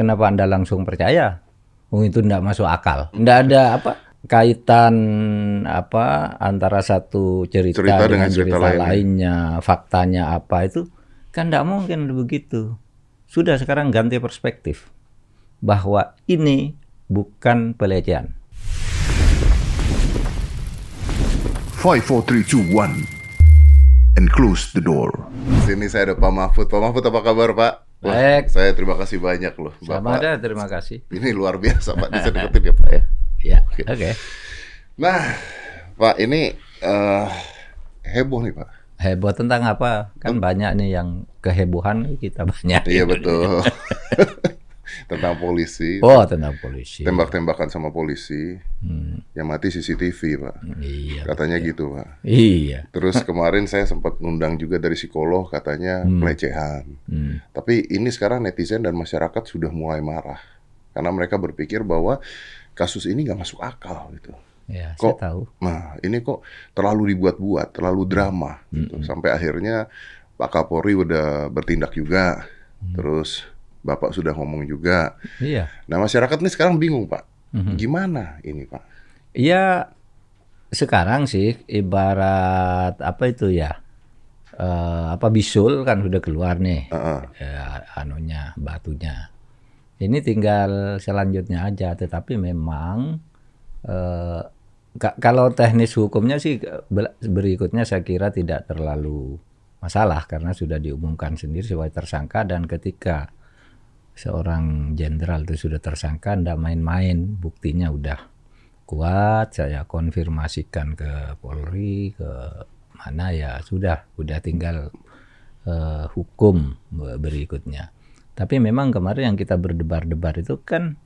Kenapa Anda langsung percaya? Oh, itu tidak masuk akal. Tidak ada apa kaitan apa antara satu cerita, Cerita dengan, dengan cerita cerita lainnya. lainnya, faktanya apa itu kan tidak mungkin begitu. Sudah sekarang ganti perspektif bahwa ini bukan pelecehan. Five, four, three, two, one, and close the door. Sini saya ada Pak Mahfud. Pak Mahfud apa kabar Pak? Wah, Baik. Saya terima kasih banyak loh Sama Bapak. ada, terima kasih. Ini luar biasa Pak. Bisa deketin ya Pak ya. Ya, oke. Nah, Pak ini eh, heboh nih Pak. Heboh tentang apa? Kan banyak nih yang kehebohan kita banyak. Iya betul. Tentang polisi. Oh, tentang polisi. Tembak-tembakan sama polisi. Hmm, Yang mati CCTV Pak. iya. Katanya gitu Pak. Iya. Terus kemarin saya sempat ngundang juga dari psikolog katanya pelecehan. Hmm. Tapi ini sekarang netizen dan masyarakat sudah mulai marah karena mereka berpikir bahwa kasus ini nggak masuk akal gitu. Ya, Kok- saya tahu. Nah ini kok terlalu dibuat-buat, terlalu drama, gitu. sampai akhirnya Pak Kapolri udah bertindak juga, terus Bapak sudah ngomong juga. Iya. Nah masyarakat ini sekarang bingung Pak, Mhm. gimana ini Pak? Iya, sekarang sih ibarat apa itu ya? eh, apa bisul kan sudah keluar nih ya, anunya batunya. Ini tinggal selanjutnya aja, tetapi memang ka- kalau teknis hukumnya sih be- berikutnya saya kira tidak terlalu masalah karena sudah diumumkan sendiri sebagai tersangka dan ketika seorang jenderal itu sudah tersangka ndak main-main. Buktinya udah kuat saya konfirmasikan ke Polri ke mana ya sudah udah tinggal eh, hukum berikutnya. Tapi memang kemarin yang kita berdebar-debar itu kan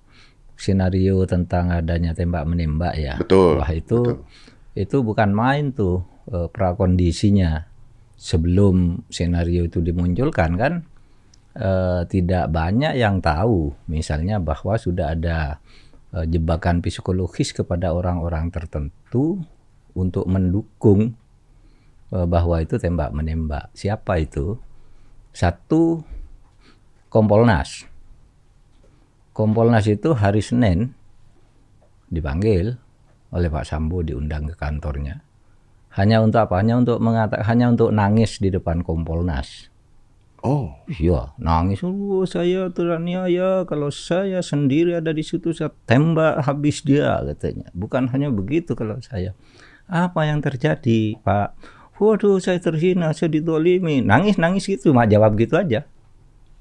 skenario tentang adanya tembak menembak ya. Betul, wah itu itu bukan main tuh eh, prakondisinya sebelum skenario itu dimunculkan kan eh, tidak banyak yang tahu misalnya bahwa sudah ada eh, jebakan psikologis kepada orang-orang tertentu untuk mendukung eh, bahwa itu tembak menembak siapa itu? Satu Kompolnas. Kompolnas itu hari Senin dipanggil oleh Pak Sambo diundang ke kantornya. Hanya untuk apa? Hanya untuk mengatakan hanya untuk nangis di depan Kompolnas Oh, Iya, nangis. Oh, saya teraniaya. Kalau saya sendiri ada di situ, saya tembak habis dia, katanya. Bukan hanya begitu kalau saya. Apa yang terjadi, Pak? Waduh, saya terhina, saya ditolimi. Nangis-nangis gitu, mak jawab gitu aja.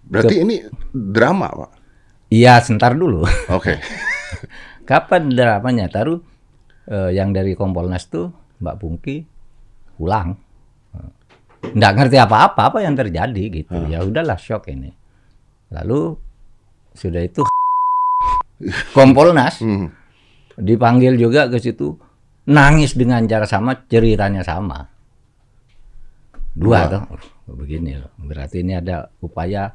berarti ini drama Pak? Iya, sebentar dulu. Oke. Kapan dramanya? Taruh eh, yang dari Kompolnas tuh, Mbak Pungki, pulang. Nggak ngerti apa-apa, apa yang terjadi gitu. Ya udahlah, shock ini. Lalu, sudah itu Kompolnas Hmm. dipanggil juga ke situ nangis dengan cara sama ceritanya sama dua Dua. tuh begini loh berarti ini ada upaya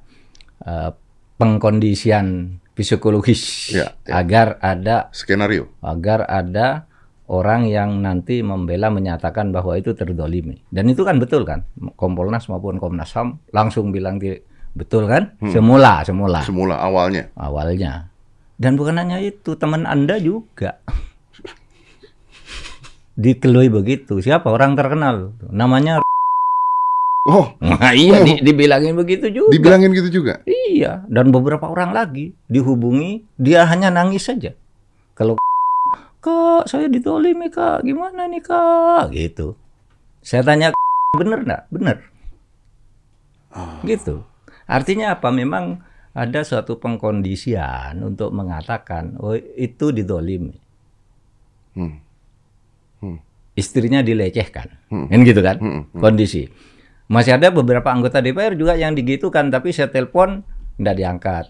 eh, pengkondisian psikologis Ya, ya. agar ada Skenario. agar ada orang yang nanti membela menyatakan bahwa itu terdolimi dan itu kan betul kan Kompolnas maupun Komnas Ham langsung bilang di- betul kan semula semula Semula awalnya. awalnya. Dan bukan hanya itu, teman Anda juga dikelui begitu. Siapa orang terkenal? Namanya Oh, Nah, iya di- dibilangin begitu juga. dibilangin gitu juga. Iya, dan beberapa orang lagi dihubungi, dia hanya nangis saja. Kalau Kak, saya ditolimi Kak, gimana nih Kak? Gitu. Saya tanya, bener nggak? Bener. Gitu. Artinya apa? Memang ada suatu pengkondisian untuk mengatakan, oh itu ditolimi. Hmm. Istrinya dilecehkan. Hmm. Kan gitu kan? Hmm, Kondisi. Masih ada beberapa anggota DPR juga yang digitukan, tapi saya telepon nggak diangkat.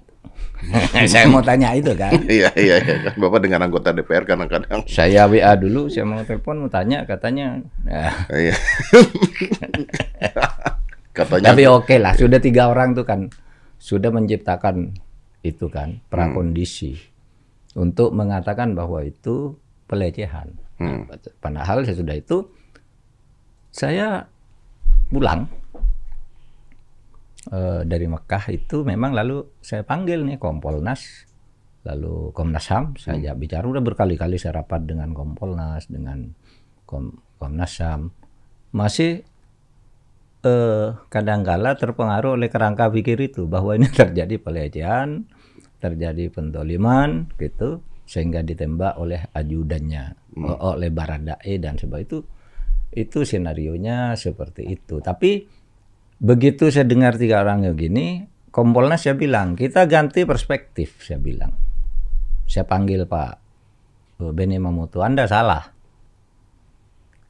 saya mau tanya itu kan. Iya, iya, iya. Kan Bapak dengan anggota DPR kadang-kadang. Saya WA dulu, saya mau telepon mau tanya, katanya. Nah, Iya. Katanya tapi oke lah, sudah tiga orang tuh kan sudah menciptakan itu kan prakondisi untuk mengatakan bahwa itu pelecehan. Nah, padahal sesudah itu saya pulang eh, dari Mekah itu memang lalu saya panggil nih Kompolnas, lalu Komnas HAM, saya ajak bicara. Udah berkali-kali saya rapat dengan Kompolnas, dengan Kom Komnas HAM, masih eh, kadangkala terpengaruh oleh kerangka pikir itu bahwa ini terjadi pelecehan, terjadi pentoliman gitu sehingga ditembak oleh ajudannya o- oleh Baradae dan sebagainya. Itu itu senarionya seperti itu. Tapi begitu saya dengar tiga orang begini Kompolnas saya bilang kita ganti perspektif saya bilang. Saya panggil Pak eh, Beni Mamoto Anda salah.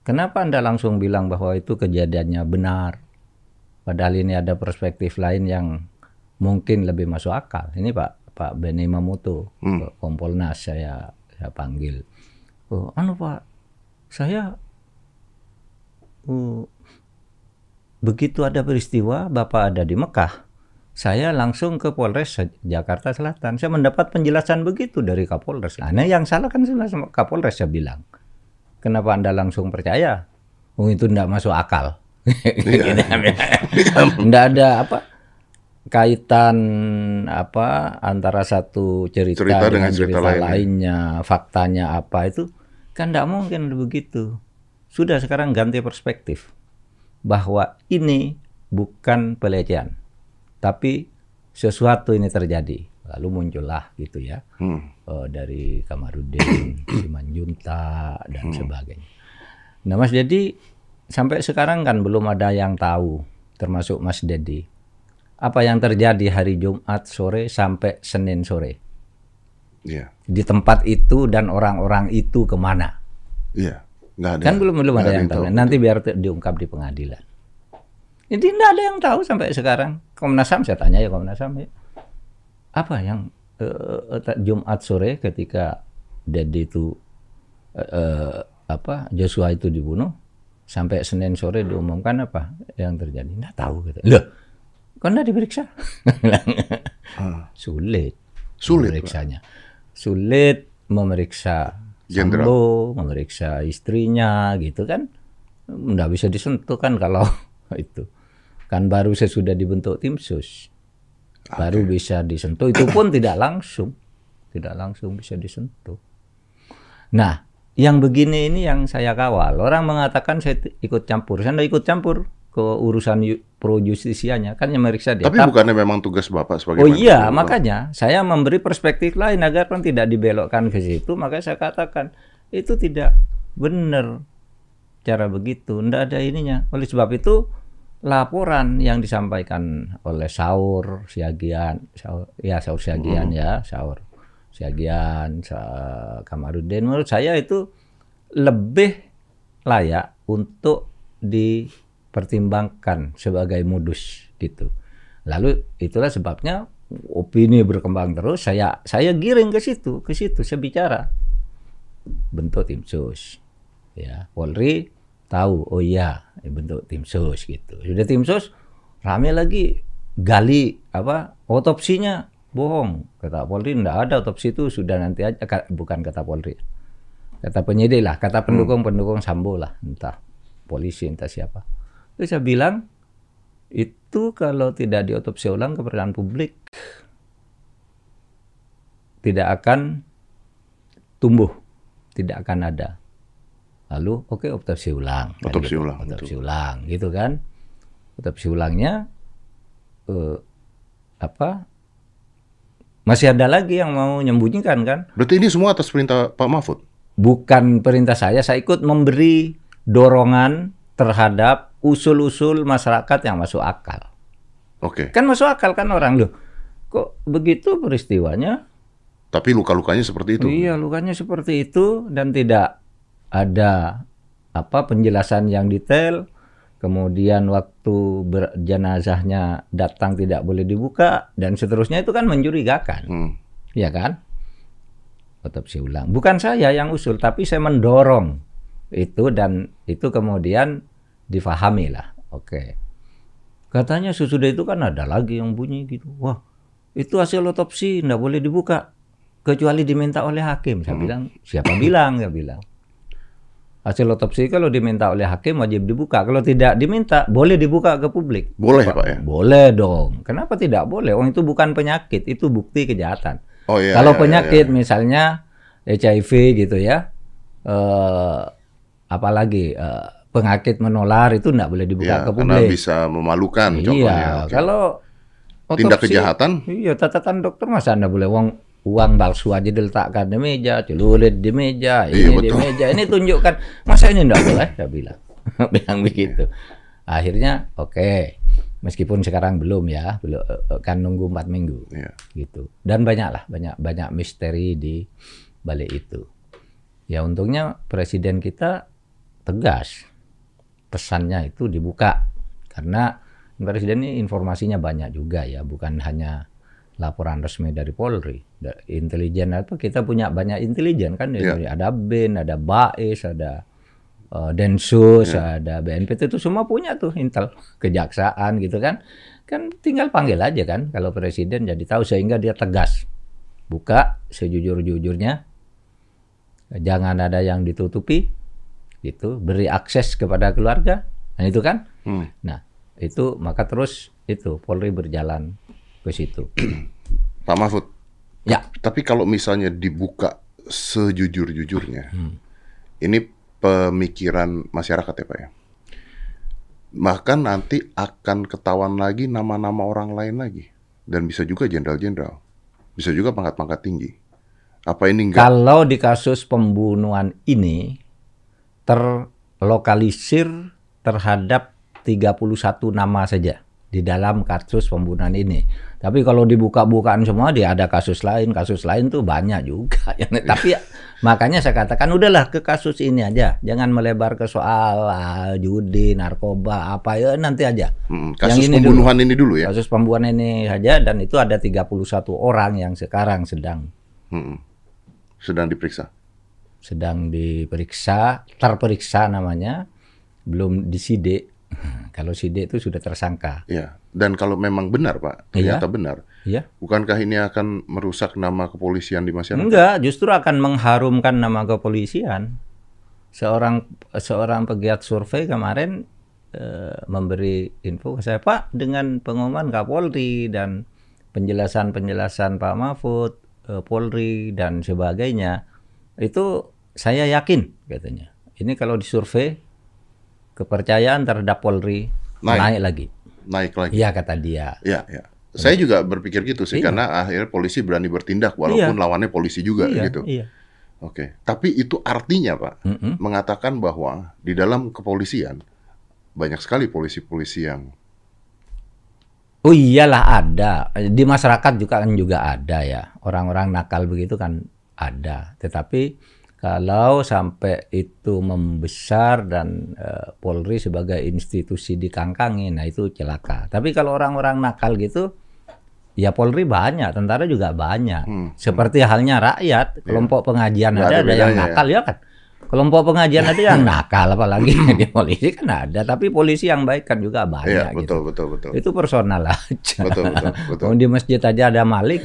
Kenapa Anda langsung bilang bahwa itu kejadiannya benar padahal ini ada perspektif lain yang mungkin lebih masuk akal? Ini Pak Pak Beni Mamoto Pak Kompolnas saya saya panggil. Oh anu Pak saya oh, begitu ada peristiwa Bapak ada di Mekah saya langsung ke Polres Jakarta Selatan. Saya mendapat penjelasan begitu dari Kapolres. Nah yang salah kan sebenarnya sama Kapolres saya bilang. Kenapa Anda langsung percaya? Oh itu tidak masuk akal. Tidak ada apa kaitan apa antara satu cerita, Cerita dengan dengan cerita cerita, lainnya. lainnya, faktanya apa itu? Kan tidak mungkin begitu. Sudah sekarang ganti perspektif bahwa ini bukan pelecehan, tapi sesuatu ini terjadi. Lalu muncullah gitu ya Hmm. eh, dari Kamarudin, Simanjunta dan sebagainya. Nah Mas Dedi sampai sekarang kan belum ada yang tahu, termasuk Mas Dedi, apa yang terjadi hari Jumat sore sampai Senin sore Iya. di tempat itu dan orang-orang itu ke mana? Iya. Nggak ada. Kan belum belum nggak ada yang tahu. Nanti biar diungkap di pengadilan. Jadi tidak ada yang tahu sampai sekarang. Komnas HAM saya tanya ya Komnas HAM ya. Apa yang eh, Jumat sore ketika Dedi itu eh, apa Joshua itu dibunuh sampai Senin sore diumumkan apa yang terjadi? Nggak tahu gitu. Loh, kok nggak diperiksa? Ah. Sulit. Sulit, memeriksanya. Sulit memeriksa Jenderal. Sambo, memeriksa istrinya gitu kan. Nggak bisa disentuh kan kalau itu. Kan baru sesudah dibentuk tim sus. Baru bisa disentuh. Itu pun tidak langsung. Tidak langsung bisa disentuh. Nah, yang begini ini yang saya kawal. Orang mengatakan saya ikut campur. Saya nggak ikut campur ke urusan pro justisianya. Kan yang meriksa dia. Tapi bukannya memang tugas Bapak sebagai Oh iya, Polhukam? makanya saya memberi perspektif lain agar kan tidak dibelokkan ke situ. Makanya saya katakan itu tidak benar cara begitu. Tidak ada ininya. Oleh sebab itu laporan yang disampaikan oleh Saur Siagian, Saur, ya Saur Siagian ya, Saur Siagian, Sa- Kamarudin, menurut saya itu lebih layak untuk dipertimbangkan sebagai modus gitu. Lalu itulah sebabnya opini berkembang terus. Saya saya giring ke situ, ke situ saya bicara bentuk tim sus. Ya, Polri tahu, oh iya bentuk tim sus gitu. Sudah tim sus rame lagi gali apa otopsinya bohong kata Polri enggak ada otopsi itu sudah nanti aja Ka- bukan kata Polri kata penyidik lah kata pendukung pendukung Sambo lah entah polisi entah siapa terus saya bilang itu kalau tidak diotopsi ulang kepercayaan publik tidak akan tumbuh tidak akan ada lalu oke otopsi ulang Kan Otopsi gitu. ulang, otopsi ulang gitu kan otopsi ulangnya eh, apa masih ada lagi yang mau menyembunyikan kan Berarti ini semua atas perintah Pak Mahfud? bukan perintah saya, saya ikut memberi dorongan terhadap usul-usul masyarakat yang masuk akal. Oke. Kan masuk akal kan orang loh. Kok begitu peristiwanya? Tapi luka-lukanya seperti itu. Iya, lukanya seperti itu dan tidak ada apa penjelasan yang detail. Kemudian waktu berjenazahnya datang tidak boleh dibuka dan seterusnya itu kan mencurigakan. Hmm. ya kan? Otopsi ulang. Bukan saya yang usul, tapi saya mendorong itu dan itu kemudian difahami lah. Oke. Katanya sesudah itu kan ada lagi yang bunyi gitu. Wah, itu hasil otopsi nggak boleh dibuka kecuali diminta oleh hakim. Saya bilang, siapa bilang? Saya bilang. Hasil otopsi kalau diminta oleh hakim wajib dibuka. Kalau tidak diminta, boleh dibuka ke publik. Boleh Pak ya? Boleh dong. Kenapa tidak boleh? Oh itu bukan penyakit, itu bukti kejahatan. Oh iya. kalau iya, penyakit iya. misalnya HIV gitu ya, eh, apalagi eh, penyakit menular itu tidak boleh dibuka Ya, ke karena publik. bisa memalukan Iya, contohnya. Kalau Tindak otopsi- kejahatan? Iya, catatan dokter masa anda boleh uang uang palsu aja diletakkan di meja, celurit di meja, ini Iya, di meja, ini tunjukkan masa ini enggak boleh, saya bilang, bilang begitu. Akhirnya oke, meskipun sekarang belum ya, belum eh, kan nunggu empat minggu Iya. gitu. Dan banyak lah, banyak banyak misteri di balik itu. Ya untungnya presiden kita tegas, pesannya itu dibuka. Karena presiden ini informasinya banyak juga ya, bukan hanya laporan resmi dari Polri, intelijen apa kita punya banyak intelijen kan. Dari- ada BIN, ada BAIS, ada eh, Densus, ada BNPT itu semua punya tuh intel, kejaksaan gitu kan, kan tinggal panggil aja kan kalau presiden jadi tahu sehingga dia tegas. Buka sejujur-jujurnya, jangan ada yang ditutupi, gitu, beri akses kepada keluarga, nah itu kan, Hmm. nah itu maka terus itu Polri berjalan ke situ. Pak Mahfud. Ya. Tapi kalau misalnya dibuka sejujur-jujurnya, Hmm. ini pemikiran masyarakat ya Pak ya. Bahkan nanti akan ketahuan lagi nama-nama orang lain lagi. Dan bisa juga jenderal-jenderal. Bisa juga pangkat-pangkat tinggi. Apa ini enggak? Kalau di kasus pembunuhan ini terlokalisir terhadap 31 nama saja di dalam kasus pembunuhan ini. Tapi kalau dibuka-bukaan semua dia ada kasus lain, kasus lain tuh banyak juga. Tapi ya, makanya saya katakan udahlah ke kasus ini aja, jangan melebar ke soal ah, judi, narkoba apa ya nanti aja. Hmm, Yang kasus ini pembunuhan ini dulu ya. Kasus pembunuhan ini saja dan itu ada 31 orang yang sekarang sedang Hmm. Sedang diperiksa. Sedang diperiksa, terperiksa namanya, belum disidik. Kalau sidik itu sudah tersangka. Ya. Dan kalau memang benar Pak, Iya. ternyata benar. Iya. Bukankah ini akan merusak nama kepolisian di masyarakat? Enggak, justru akan mengharumkan nama kepolisian. Seorang seorang pegiat survei kemarin eh, memberi info ke saya, Pak, dengan pengumuman Kapolri dan penjelasan-penjelasan Pak Mahfud, eh, Polri dan sebagainya, itu saya yakin katanya. Ini kalau disurvei kepercayaan terhadap Polri Naik. naik, lagi. Naik lagi. Iya kata dia. Ya, ya. Saya juga berpikir gitu sih, Iya. karena akhirnya polisi berani bertindak walaupun Iya. lawannya polisi juga iya, gitu. iya. Oke, tapi itu artinya Pak Mm-mm. mengatakan bahwa di dalam kepolisian banyak sekali polisi-polisi yang Oh iyalah ada. Di masyarakat juga kan juga ada ya. Orang-orang nakal begitu kan ada. Tetapi kalau sampai itu membesar dan eh, Polri sebagai institusi dikangkangi, nah itu celaka. Tapi kalau orang-orang nakal gitu, ya Polri banyak, tentara juga banyak. Hmm. Seperti halnya rakyat, kelompok pengajian Nggak ada, ada yang ya. nakal ya kan. Kelompok pengajian ada yang nakal, apalagi di polisi kan ada. Tapi polisi yang baik kan juga banyak Iya, gitu. betul betul betul. Itu personal aja. Betul betul betul. Di masjid aja ada maling.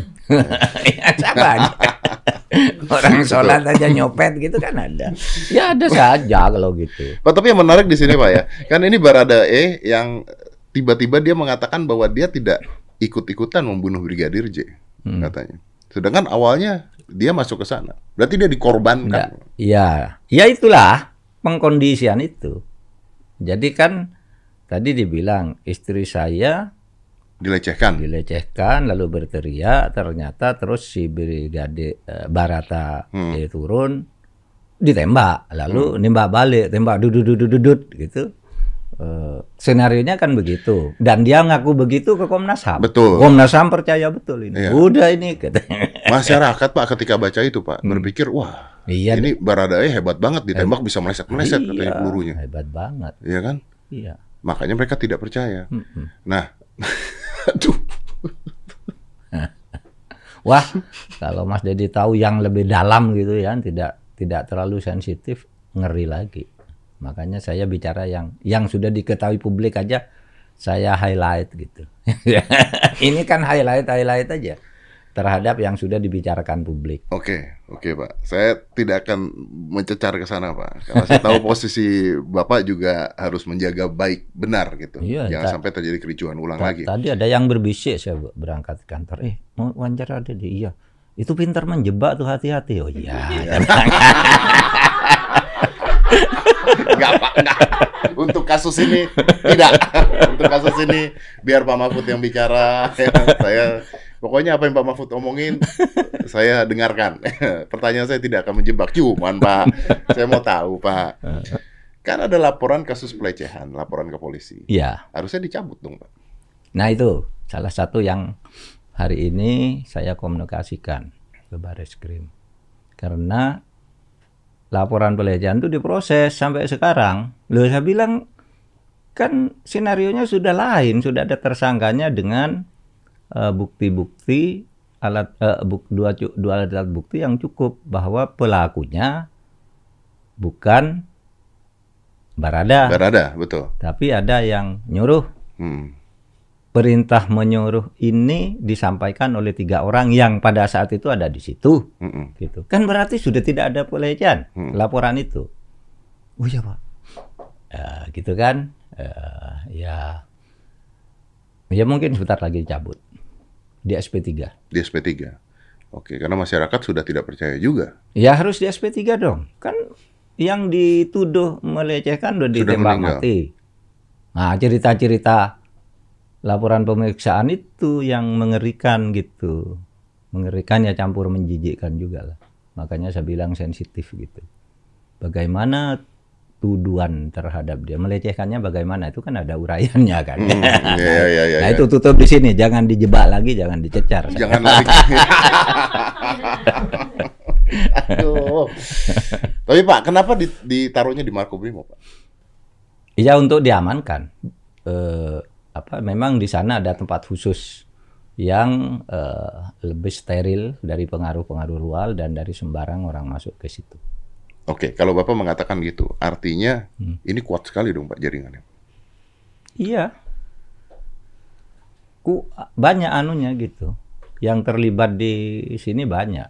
ya sama aja. Orang sholat aja nyopet gitu kan ada. Ya ada saja kalau gitu. Pak, tapi yang menarik di sini Pak ya, kan ini Barada E yang tiba-tiba dia mengatakan bahwa dia tidak ikut-ikutan membunuh Brigadir J, Hmm. katanya. Sedangkan awalnya dia masuk ke sana. Berarti dia dikorbankan. Ya, ya itulah pengkondisian itu. Jadi kan tadi dibilang istri saya Dilecehkan. dilecehkan lalu berteriak ternyata terus si brigade eh, Barata Hmm. dia turun ditembak lalu nembak balik tembak dudut dudut dudut gitu Eh, skenario nya kan begitu dan dia ngaku begitu ke Komnas HAM Betul. Komnas HAM percaya betul ini Iya. udah ini katanya Masyarakat Pak ketika baca itu Pak berpikir wah iya ini Barada E hebat banget ditembak bisa meleset-meleset katanya iya, pelurunya. hebat banget Iya kan? iya Makanya mereka tidak percaya. Mm-mm. Nah, aduh, Wah, kalau Mas Dedi tahu yang lebih dalam gitu ya, tidak tidak terlalu sensitif, ngeri lagi. Makanya saya bicara yang yang sudah diketahui publik aja, saya highlight gitu. Ini kan highlight highlight aja. Terhadap yang sudah dibicarakan publik. Oke, oke Pak. Saya tidak akan mencecar ke sana Pak. Karena saya tahu posisi Bapak juga harus menjaga baik benar gitu. Iya, Jangan sampai terjadi kericuhan ulang lagi. Tadi ada yang berbisik saya berangkat ke kantor. Eh, mau wawancara ada di iya. Itu pintar menjebak tuh hati-hati. Oh iya. Enggak Pak, enggak. Untuk kasus ini tidak. Untuk kasus ini biar Pak Mahfud yang bicara. saya pokoknya apa yang Pak Mahfud omongin saya dengarkan. Pertanyaan saya tidak akan menjebak. Cuman Pak, saya mau tahu Pak. Kan ada laporan kasus pelecehan, laporan ke polisi. Iya. Harusnya dicabut dong Pak. Nah itu salah satu yang hari ini saya komunikasikan ke Baris Krim. Karena laporan pelecehan itu diproses sampai sekarang. Loh saya bilang kan sinarionya sudah lain, sudah ada tersangkanya dengan eh, bukti-bukti alat eh, buk- dua dua alat bukti yang cukup bahwa pelakunya bukan Barada, Barada, betul. tapi ada yang nyuruh. Hmm. perintah menyuruh ini disampaikan oleh tiga orang yang pada saat itu ada di situ. Mm-mm. gitu. Kan berarti sudah tidak ada pelecehan Hmm. laporan itu. Oh iya pak. Ya, gitu kan? Eh, ya. Ya mungkin sebentar lagi dicabut di SP3 Di SP3. Oke, karena masyarakat sudah tidak percaya juga. ya harus di SP3 dong kan yang dituduh melecehkan udah Sudah ditembak meninggal. mati nah cerita-cerita laporan pemeriksaan itu yang mengerikan gitu mengerikan ya campur menjijikkan juga lah makanya saya bilang sensitif gitu bagaimana tuduhan terhadap dia melecehkannya bagaimana itu kan ada uraiannya kan Hmm, Iya, iya, iya. nah iya. itu tutup di sini jangan dijebak lagi jangan dicecar Jangan lagi. Aduh. Tapi Pak, kenapa di- ditaruhnya di Makobrimob, Pak? Iya untuk diamankan. Eh, apa memang di sana ada tempat khusus yang eh, lebih steril dari pengaruh-pengaruh luar dan dari sembarang orang masuk ke situ. Oke, kalau Bapak mengatakan gitu, artinya Hmm. ini kuat sekali dong Pak jaringannya. Iya. Ku banyak anunya gitu. Yang terlibat di sini banyak.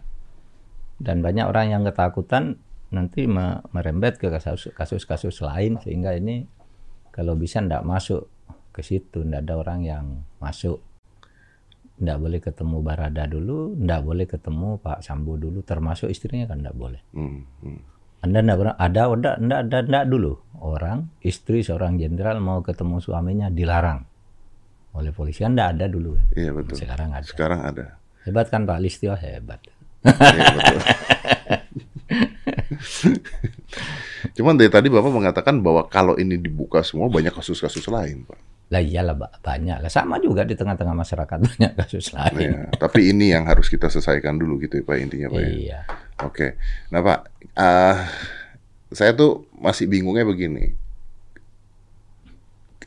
Dan banyak orang yang ketakutan nanti me- merembet ke kasus- kasus-kasus lain sehingga ini kalau bisa ndak masuk ke situ, ndak ada orang yang masuk. Ndak boleh ketemu Barada dulu, ndak boleh ketemu Pak Sambo dulu, termasuk istrinya kan ndak boleh. Hmm, hmm. Anda enggak pernah ada ada enggak ada enggak dulu orang istri seorang jenderal mau ketemu suaminya dilarang oleh polisi enggak ada dulu kan. Iya betul. Sekarang ada. Sekarang ada. Hebat kan Pak Listio hebat. Iya betul. Cuman dari tadi Bapak mengatakan bahwa kalau ini dibuka semua banyak kasus-kasus lain, Pak. Lah iyalah Pak, banyak lah sama juga di tengah-tengah masyarakat banyak kasus lain. Iya, tapi ini yang harus kita selesaikan dulu gitu ya Pak intinya Pak. ya. Oke, nah Pak, eh, saya tuh masih bingungnya begini.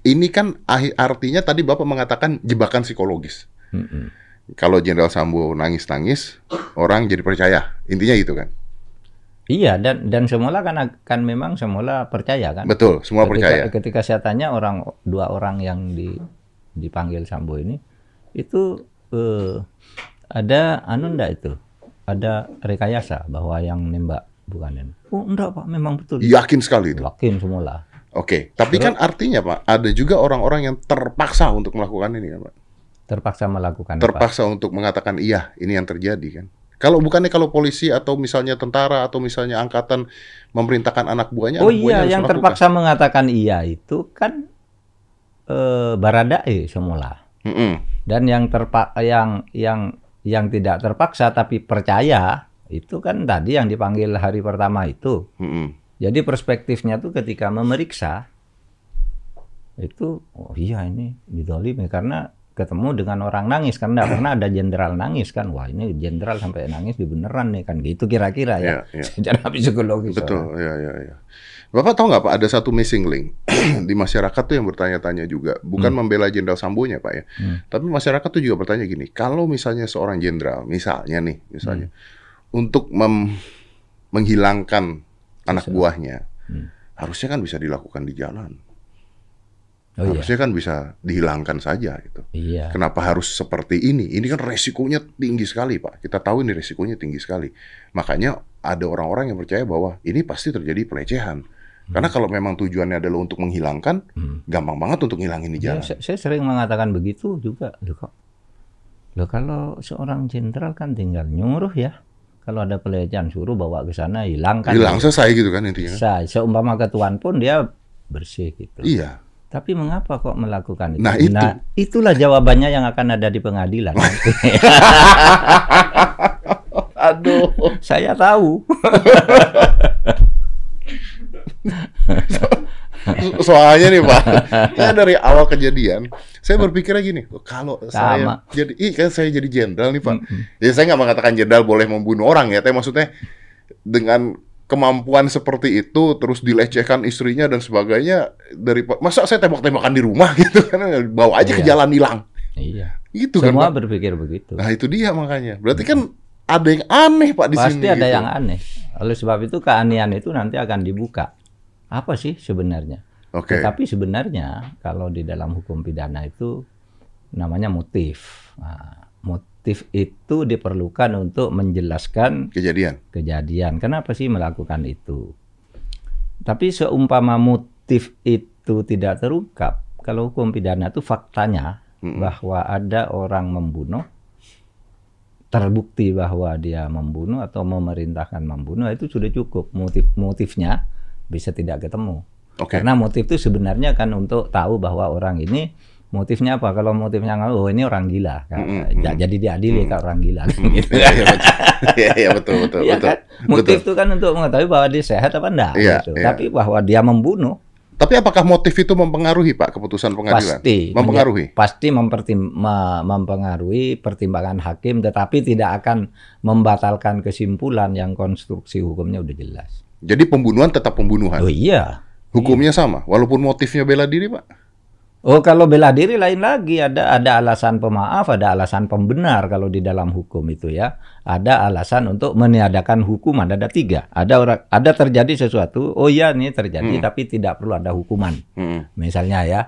Ini kan artinya tadi Bapak mengatakan jebakan psikologis. Mm-mm. Kalau Jenderal Sambo nangis-nangis, orang jadi percaya. Intinya gitu kan? Iya dan dan semula kan kan memang semula percaya kan. Betul, semua ketika, percaya. Ketika saya tanya orang dua orang yang di dipanggil Sambo ini itu eh, ada anu ndak itu? Ada rekayasa bahwa yang nembak bukan ini. Oh enggak Pak, memang betul. Yakin sekali itu. Yakin semula. Oke, tapi kan artinya Pak, ada juga orang-orang yang terpaksa untuk melakukan ini kan Pak. Terpaksa melakukan apa? Terpaksa untuk mengatakan iya, ini yang terjadi kan. Kalau bukannya kalau polisi atau misalnya tentara atau misalnya angkatan memerintahkan anak buahnya, Oh anak buahnya iya, harus yang melakukan. terpaksa mengatakan iya itu kan eh, Baradae semula. Mm-mm. Dan yang terpa yang yang yang tidak terpaksa tapi percaya itu kan tadi yang dipanggil hari pertama itu. Mm-mm. Jadi perspektifnya tuh ketika memeriksa itu oh iya ini didolimi karena ketemu dengan orang nangis kan nggak pernah ada jenderal nangis kan wah ini jenderal sampai nangis di beneran nih kan gitu kira-kira ya iya. secara psikologis Betul, ya, ya, ya. Bapak tahu nggak Pak, ada satu missing link di masyarakat tuh yang bertanya-tanya juga, bukan membela Jenderal Sambonya Pak ya, Hmm. tapi masyarakat tuh juga bertanya gini, kalau misalnya seorang jenderal, misalnya nih, misalnya, Hmm. untuk mem- menghilangkan anak buahnya, Hmm. harusnya kan bisa dilakukan di jalan. Oh iya. Harusnya kan bisa dihilangkan saja gitu. Iya. Kenapa harus seperti ini? Ini kan resikonya tinggi sekali, Pak. Kita tahu ini resikonya tinggi sekali. Makanya ada orang-orang yang percaya bahwa ini pasti terjadi pelecehan. Karena kalau memang tujuannya adalah untuk menghilangkan, Hmm. gampang banget untuk ngilangin di Ya, jalan. saya, saya sering mengatakan begitu juga. Loh kok. Loh kalau seorang jenderal kan tinggal nyuruh ya. Kalau ada pelecehan suruh bawa ke sana hilangkan. Hilang selesai gitu kan intinya. Bisa. Seumpama ketuan pun dia bersih gitu. Iya. Tapi mengapa kok melakukan itu? Nah, itu. itulah jawabannya yang akan ada di pengadilan. Aduh. Saya tahu. Soalnya nih Pak, saya dari awal kejadian, saya berpikirnya gini, kalau saya Sama. jadi, ih kan saya jadi jenderal nih Pak. Ya saya nggak mengatakan jenderal boleh membunuh orang ya, tapi maksudnya dengan kemampuan seperti itu, terus dilecehkan istrinya dan sebagainya, dari masa saya tembak-tembakan di rumah gitu kan, bawa aja ke Iya. jalan hilang, iya. gitu kan Semua Pak. berpikir begitu. Nah itu dia makanya, berarti kan ada yang aneh Pak di Pasti sini. ada gitu. yang aneh. Oleh sebab itu keanehan itu nanti akan dibuka. Apa sih sebenarnya? Oke, Tetapi sebenarnya kalau di dalam hukum pidana itu namanya motif. Nah, motif itu diperlukan untuk menjelaskan kejadian. kejadian. Kenapa sih melakukan itu? Tapi seumpama motif itu tidak terungkap, kalau hukum pidana itu faktanya Mm-mm. bahwa ada orang membunuh, terbukti bahwa dia membunuh atau memerintahkan membunuh itu sudah cukup. Motif-motifnya bisa tidak ketemu. Oke. Karena motif itu sebenarnya kan untuk tahu bahwa orang ini motifnya apa? Kalau motifnya nggak, oh ini orang gila, kan? Mm-mm, Ja- jadi diadili kan orang gila, kan gitu. Iya, iya, betul. Iya, iya, betul, betul, Iya betul. kan? Motif Betul. itu kan untuk mengetahui bahwa dia sehat apa enggak Iya, gitu. iya. Tapi bahwa dia membunuh Tapi apakah motif itu mempengaruhi Pak keputusan pengadilan? pasti Mempengaruhi. pasti mempertim- me- mempengaruhi pertimbangan hakim tetapi tidak akan membatalkan kesimpulan yang konstruksi hukumnya udah jelas. Jadi pembunuhan tetap pembunuhan. Oh iya. Hukumnya sama, walaupun motifnya bela diri, Pak. Oh kalau bela diri lain lagi ada ada alasan pemaaf, ada alasan pembenar kalau di dalam hukum itu ya. Ada alasan untuk meniadakan hukuman ada tiga. Ada orang ada terjadi sesuatu, oh iya ini terjadi Hmm. tapi tidak perlu ada hukuman. Hmm. misalnya ya.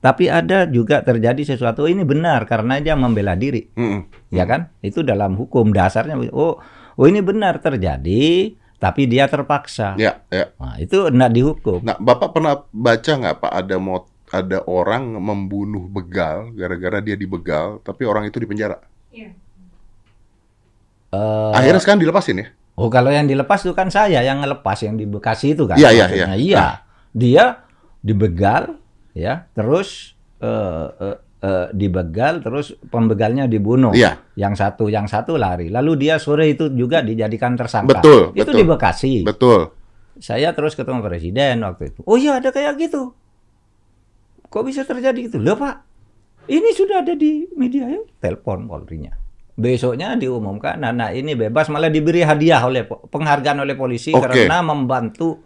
Tapi ada juga terjadi sesuatu ini benar karena dia membela diri, Hmm. ya kan? Itu dalam hukum dasarnya. Oh, oh ini benar terjadi, tapi dia terpaksa. Ya, ya. Nah, itu tidak dihukum. Nah, Bapak pernah baca nggak Pak ada mot ada orang membunuh begal gara-gara dia dibegal, tapi orang itu dipenjara. Eh, Akhirnya sekarang dilepasin ya? oh kalau yang dilepas itu kan saya yang ngelepas yang di Bekasi itu kan. Iya, iya, iya. Iya. Dia dibegal, ya, terus eh, eh, eh, dibegal, terus pembegalnya dibunuh. Iya, Yang satu, yang satu lari. Lalu dia sore itu juga dijadikan tersangka. Betul, Itu betul. di Bekasi. betul. Saya terus ketemu presiden waktu itu. Oh iya ada kayak gitu. Kok bisa terjadi gitu? Loh Pak, ini sudah ada di media ya. Telepon Polrinya. Besoknya diumumkan anak ini bebas malah diberi hadiah oleh penghargaan oleh polisi Oke. karena membantu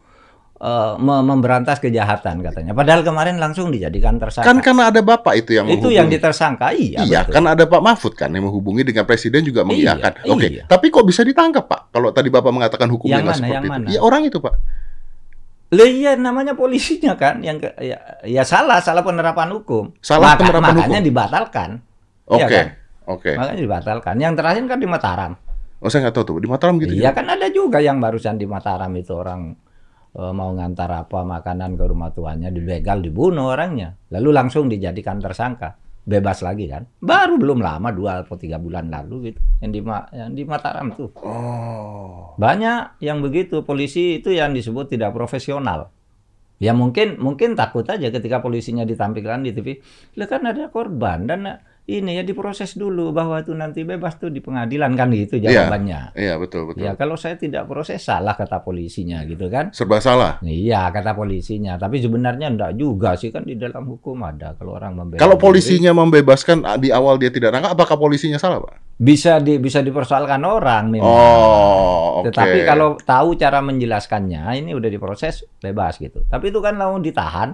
me- memberantas kejahatan katanya. Padahal kemarin langsung dijadikan tersangka. Kan karena ada Bapak itu yang itu yang ditersangka. Iya, Iya, betul. kan ada Pak Mahfud kan yang menghubungi dengan presiden juga mengiyakan. Iya, Oke, iya. tapi kok bisa ditangkap Pak? Kalau tadi Bapak mengatakan hukumnya Yang nggak mana, seperti yang itu. mana? Ya orang itu Pak. Lah iya namanya polisinya kan yang ke- ya, ya salah salah penerapan hukum. Salah penerapan makanya hukum. dibatalkan. Oke, Iya kan? oke. Makanya dibatalkan. Yang terakhir kan di Mataram. Oh saya nggak tahu tuh di Mataram gitu. iya juga? kan ada juga yang barusan di Mataram itu orang eh, mau ngantar apa makanan ke rumah tuanya dibegal dibunuh orangnya. Lalu langsung dijadikan tersangka. Bebas lagi kan. Baru belum lama dua atau tiga bulan lalu gitu. Yang di yang di Mataram tuh. Oh, Banyak yang begitu polisi itu yang disebut tidak profesional. Ya mungkin mungkin takut aja ketika polisinya ditampilkan di TV. Lah kan ada korban dan ini ya diproses dulu bahwa itu nanti bebas tuh di pengadilan kan gitu Iya. jawabannya. iya betul betul. Ya kalau saya tidak proses salah kata polisinya gitu kan. Serba salah. Iya kata polisinya, tapi sebenarnya enggak juga sih kan di dalam hukum ada kalau orang membela Kalau diri, polisinya membebaskan ah, di awal dia tidak nangkap, apakah polisinya salah Pak? bisa di bisa dipersoalkan orang memang. Oh, oke. Tetapi kalau tahu cara menjelaskannya, ini udah diproses bebas gitu. Tapi itu kan lalu ditahan.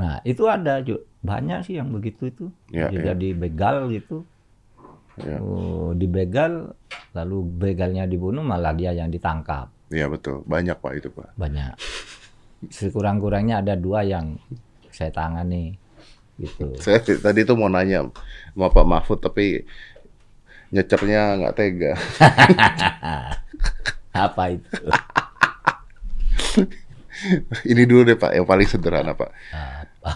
Nah itu ada juga banyak sih yang begitu itu. Ya, Jadi ya. dibegal gitu. Ya. Oh, dibegal, lalu begalnya dibunuh malah dia yang ditangkap. Iya betul, banyak Pak itu Pak. Banyak. Sekurang-kurangnya ada dua yang saya tangani gitu. Saya tadi tuh mau nanya sama Pak Mahfud tapi nyecernya nggak tega. Apa itu? Ini dulu deh Pak, yang paling sederhana Pak.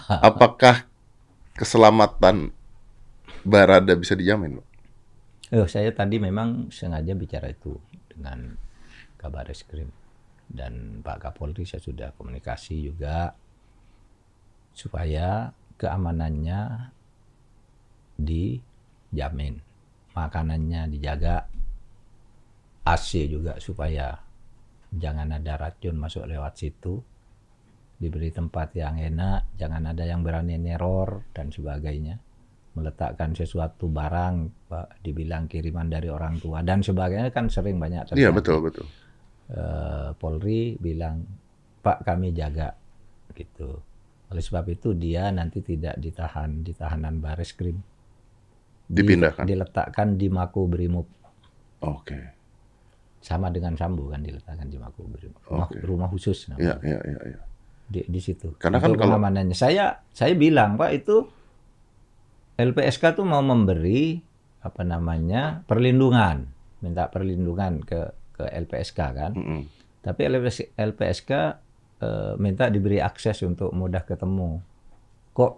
Apakah keselamatan Barada bisa dijamin Pak? Oh, saya tadi memang sengaja bicara itu dengan Kabar Eskrim dan Pak Kapolri saya sudah komunikasi juga supaya keamanannya dijamin, makanannya dijaga, AC juga supaya jangan ada racun masuk lewat situ, diberi tempat yang enak, jangan ada yang berani neror dan sebagainya meletakkan sesuatu barang, Pak, dibilang kiriman dari orang tua dan sebagainya kan sering banyak terjadi. Iya betul betul. Eh, Polri bilang, Pak kami jaga, gitu. Oleh sebab itu dia nanti tidak ditahan di tahanan baris krim. Di- Dipindahkan. diletakkan di Mako Brimob Oke. sama dengan Sambo kan diletakkan di Mako Brimob. Rumah, Oke. rumah khusus namanya. Iya iya iya. iya. Di, di situ. Karena kan kalau- pengamanannya. Saya saya bilang Pak itu LPSK tuh mau memberi apa namanya perlindungan, minta perlindungan ke ke LPSK kan. Mm-mm. Tapi LPS, LPSK eh, minta diberi akses untuk mudah ketemu. Kok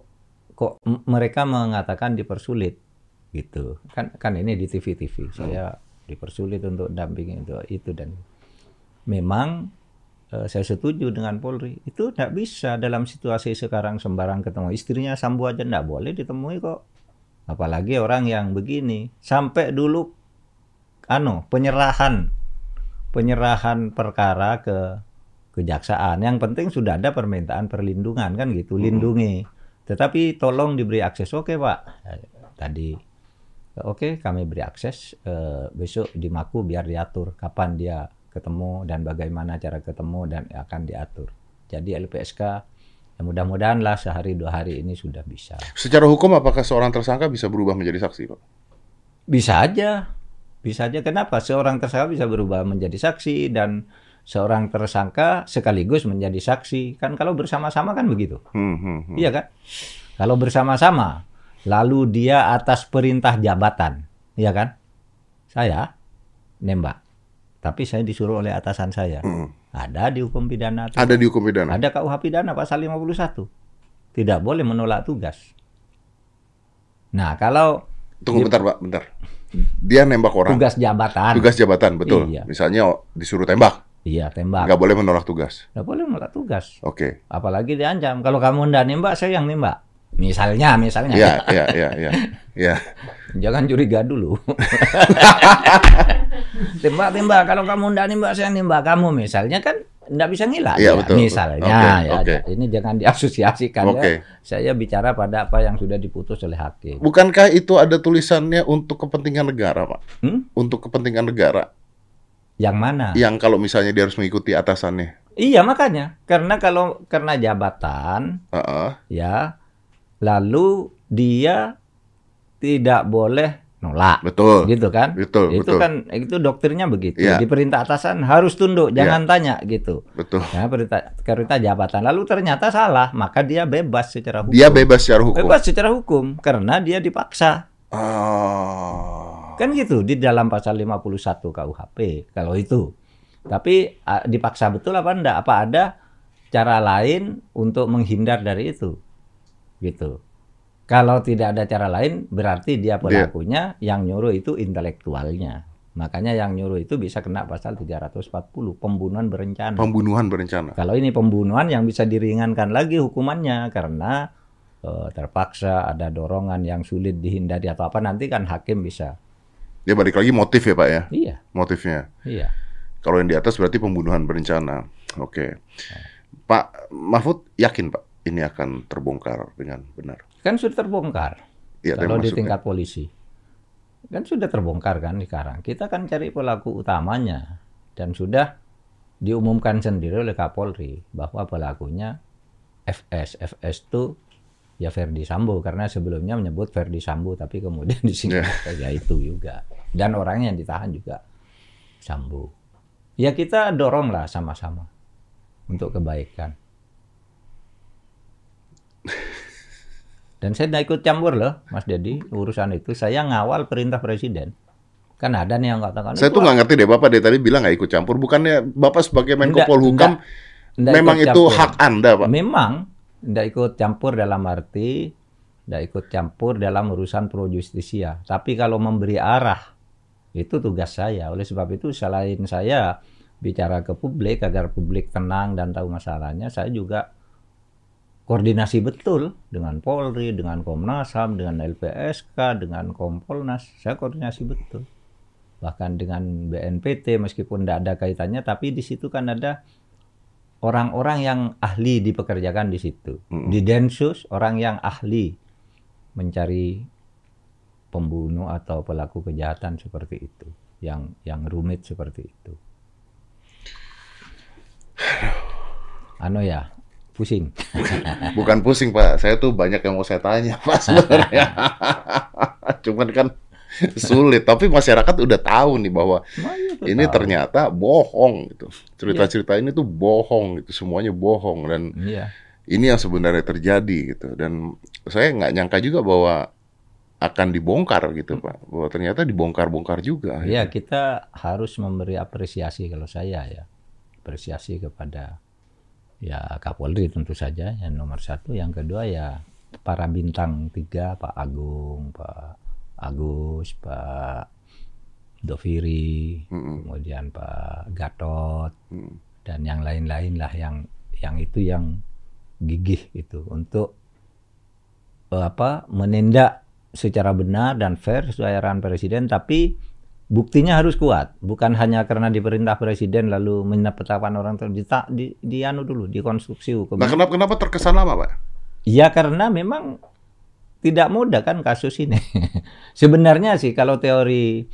kok mereka mengatakan dipersulit gitu. Kan kan ini di TV-TV. Saya dipersulit untuk dampingi untuk itu dan memang saya setuju dengan Polri. Itu tidak bisa dalam situasi sekarang sembarang ketemu. Istrinya Sambo aja tidak boleh ditemui kok. Apalagi orang yang begini. Sampai dulu anu penyerahan penyerahan perkara ke kejaksaan. Yang penting sudah ada permintaan perlindungan kan gitu, lindungi. Tetapi tolong diberi akses. Oke Pak, Eh, tadi oke kami beri akses. Eh, besok di Maku biar diatur kapan dia ketemu dan bagaimana cara ketemu dan akan diatur. Jadi LPSK ya mudah-mudahan lah sehari dua hari ini sudah bisa. Secara hukum apakah seorang tersangka bisa berubah menjadi saksi Pak? Bisa aja. Bisa aja. Kenapa? Seorang tersangka bisa berubah menjadi saksi dan seorang tersangka sekaligus menjadi saksi. Kan kalau bersama-sama kan begitu. Hmm, hmm, hmm. Iya kan? Kalau bersama-sama, lalu dia atas perintah jabatan, iya kan? Saya nembak. Tapi saya disuruh oleh atasan saya. Hmm. Ada di hukum pidana. tuh. Ada di hukum pidana. Ada KUH pidana pasal 51. Tidak boleh menolak tugas. Nah, kalau Tunggu bentar Pak, bentar. Dia nembak orang. tugas jabatan, Tugas jabatan, betul. Iya. Misalnya disuruh tembak, iya tembak. nggak boleh menolak tugas. Nggak boleh menolak tugas. Oke. Apalagi diancam. Kalau kamu ndak nembak, saya yang nembak. Misalnya, misalnya. Iya, iya, iya, iya. Iya. Jangan curiga dulu. Tembak-tembak. Kalau kamu ndak nembak, saya nembak kamu. Misalnya kan ndak bisa ngilah. Iya, ya. betul. Misalnya, Oke, ya. oke. Ini jangan diasosiasikan. ya. Oke. Saya bicara pada apa yang sudah diputus oleh hakim. Bukankah itu ada tulisannya untuk kepentingan negara, Pak? Hmm? Untuk kepentingan negara. Yang mana? Yang kalau misalnya dia harus mengikuti atasannya. Iya makanya. Karena kalau karena jabatan, Heeh. ya, lalu dia tidak boleh nolak. betul. gitu kan Betul, itu betul. kan itu dokternya begitu Iya. di perintah atasan harus tunduk jangan tanya gitu Betul. ya perintah perintah jabatan lalu ternyata salah maka dia bebas secara hukum Dia bebas secara hukum. bebas secara hukum karena dia dipaksa Ah. kan gitu di dalam pasal 51 KUHP kalau itu tapi ah, dipaksa betul apa enggak apa ada cara lain untuk menghindar dari itu gitu kalau tidak ada cara lain berarti dia pelakunya yang nyuruh itu intelektualnya makanya yang nyuruh itu bisa kena pasal 340 pembunuhan berencana Pembunuhan berencana. kalau ini pembunuhan yang bisa diringankan lagi hukumannya karena eh, terpaksa ada dorongan yang sulit dihindari atau apa nanti kan hakim bisa Dia balik lagi motif ya, Pak ya? iya Motifnya. iya Kalau yang di atas berarti pembunuhan berencana. Oke. Pak Mahfud yakin, Pak, ini akan terbongkar dengan benar. kan sudah terbongkar. Iya, kalau di tingkat polisi. Kan sudah terbongkar kan sekarang. Kita kan cari pelaku utamanya. Dan sudah diumumkan sendiri oleh Kapolri bahwa pelakunya FS FS itu ya Ferdi Sambo. Karena sebelumnya menyebut Ferdi Sambo tapi kemudian disingkat ya. itu juga. Dan orangnya yang ditahan juga Sambo. Ya kita doronglah sama-sama untuk kebaikan Dan saya tidak ikut campur loh, Mas Dedi, urusan itu. Saya ngawal perintah presiden. Kan ada nih yang katakan. Saya "Itu tuh nggak ngerti deh Bapak dari tadi bilang nggak ikut campur. Bukannya Bapak sebagai Menko Polhukam memang itu campur. hak Anda, Pak? Memang tidak ikut campur dalam arti tidak ikut campur dalam urusan pro justisia. Tapi kalau memberi arah itu tugas saya. Oleh sebab itu selain saya bicara ke publik agar publik tenang dan tahu masalahnya, saya juga koordinasi betul dengan Polri, dengan Komnas HAM, dengan LPSK, dengan Kompolnas. Saya koordinasi betul. Bahkan dengan BNPT meskipun tidak ada kaitannya, tapi di situ kan ada orang-orang yang ahli dipekerjakan di situ. Mm. Di Densus orang yang ahli mencari pembunuh atau pelaku kejahatan seperti itu, yang yang rumit seperti itu. Ano ya, pusing. Bukan pusing Pak, saya tuh banyak yang mau saya tanya Pak sebenarnya. Cuman kan sulit. Tapi masyarakat udah tahu nih bahwa Nah, iya, ini tahu. ternyata bohong gitu. Cerita-cerita ini tuh bohong gitu, semuanya bohong dan Iya. ini yang sebenarnya terjadi gitu. Dan saya nggak nyangka juga bahwa akan dibongkar gitu Pak. Bahwa ternyata dibongkar-bongkar juga. Iya, kita harus memberi apresiasi kalau saya ya. Apresiasi kepada ya Kapolri tentu saja yang nomor satu. Yang kedua ya para bintang tiga, Pak Agung, Pak Agus, Pak Doviri, Mm-mm. kemudian Pak Gatot, Mm. dan yang lain-lain lah yang yang itu yang gigih itu untuk eh, apa menindak secara benar dan fair sesuai arahan presiden tapi buktinya harus kuat. Bukan hanya karena diperintah presiden lalu menetapkan orang itu di, di, di anu dulu dikonstruksi hukum. Nah kenapa kenapa terkesan lama Pak? ya karena memang tidak mudah kan kasus ini. Sebenarnya sih kalau teori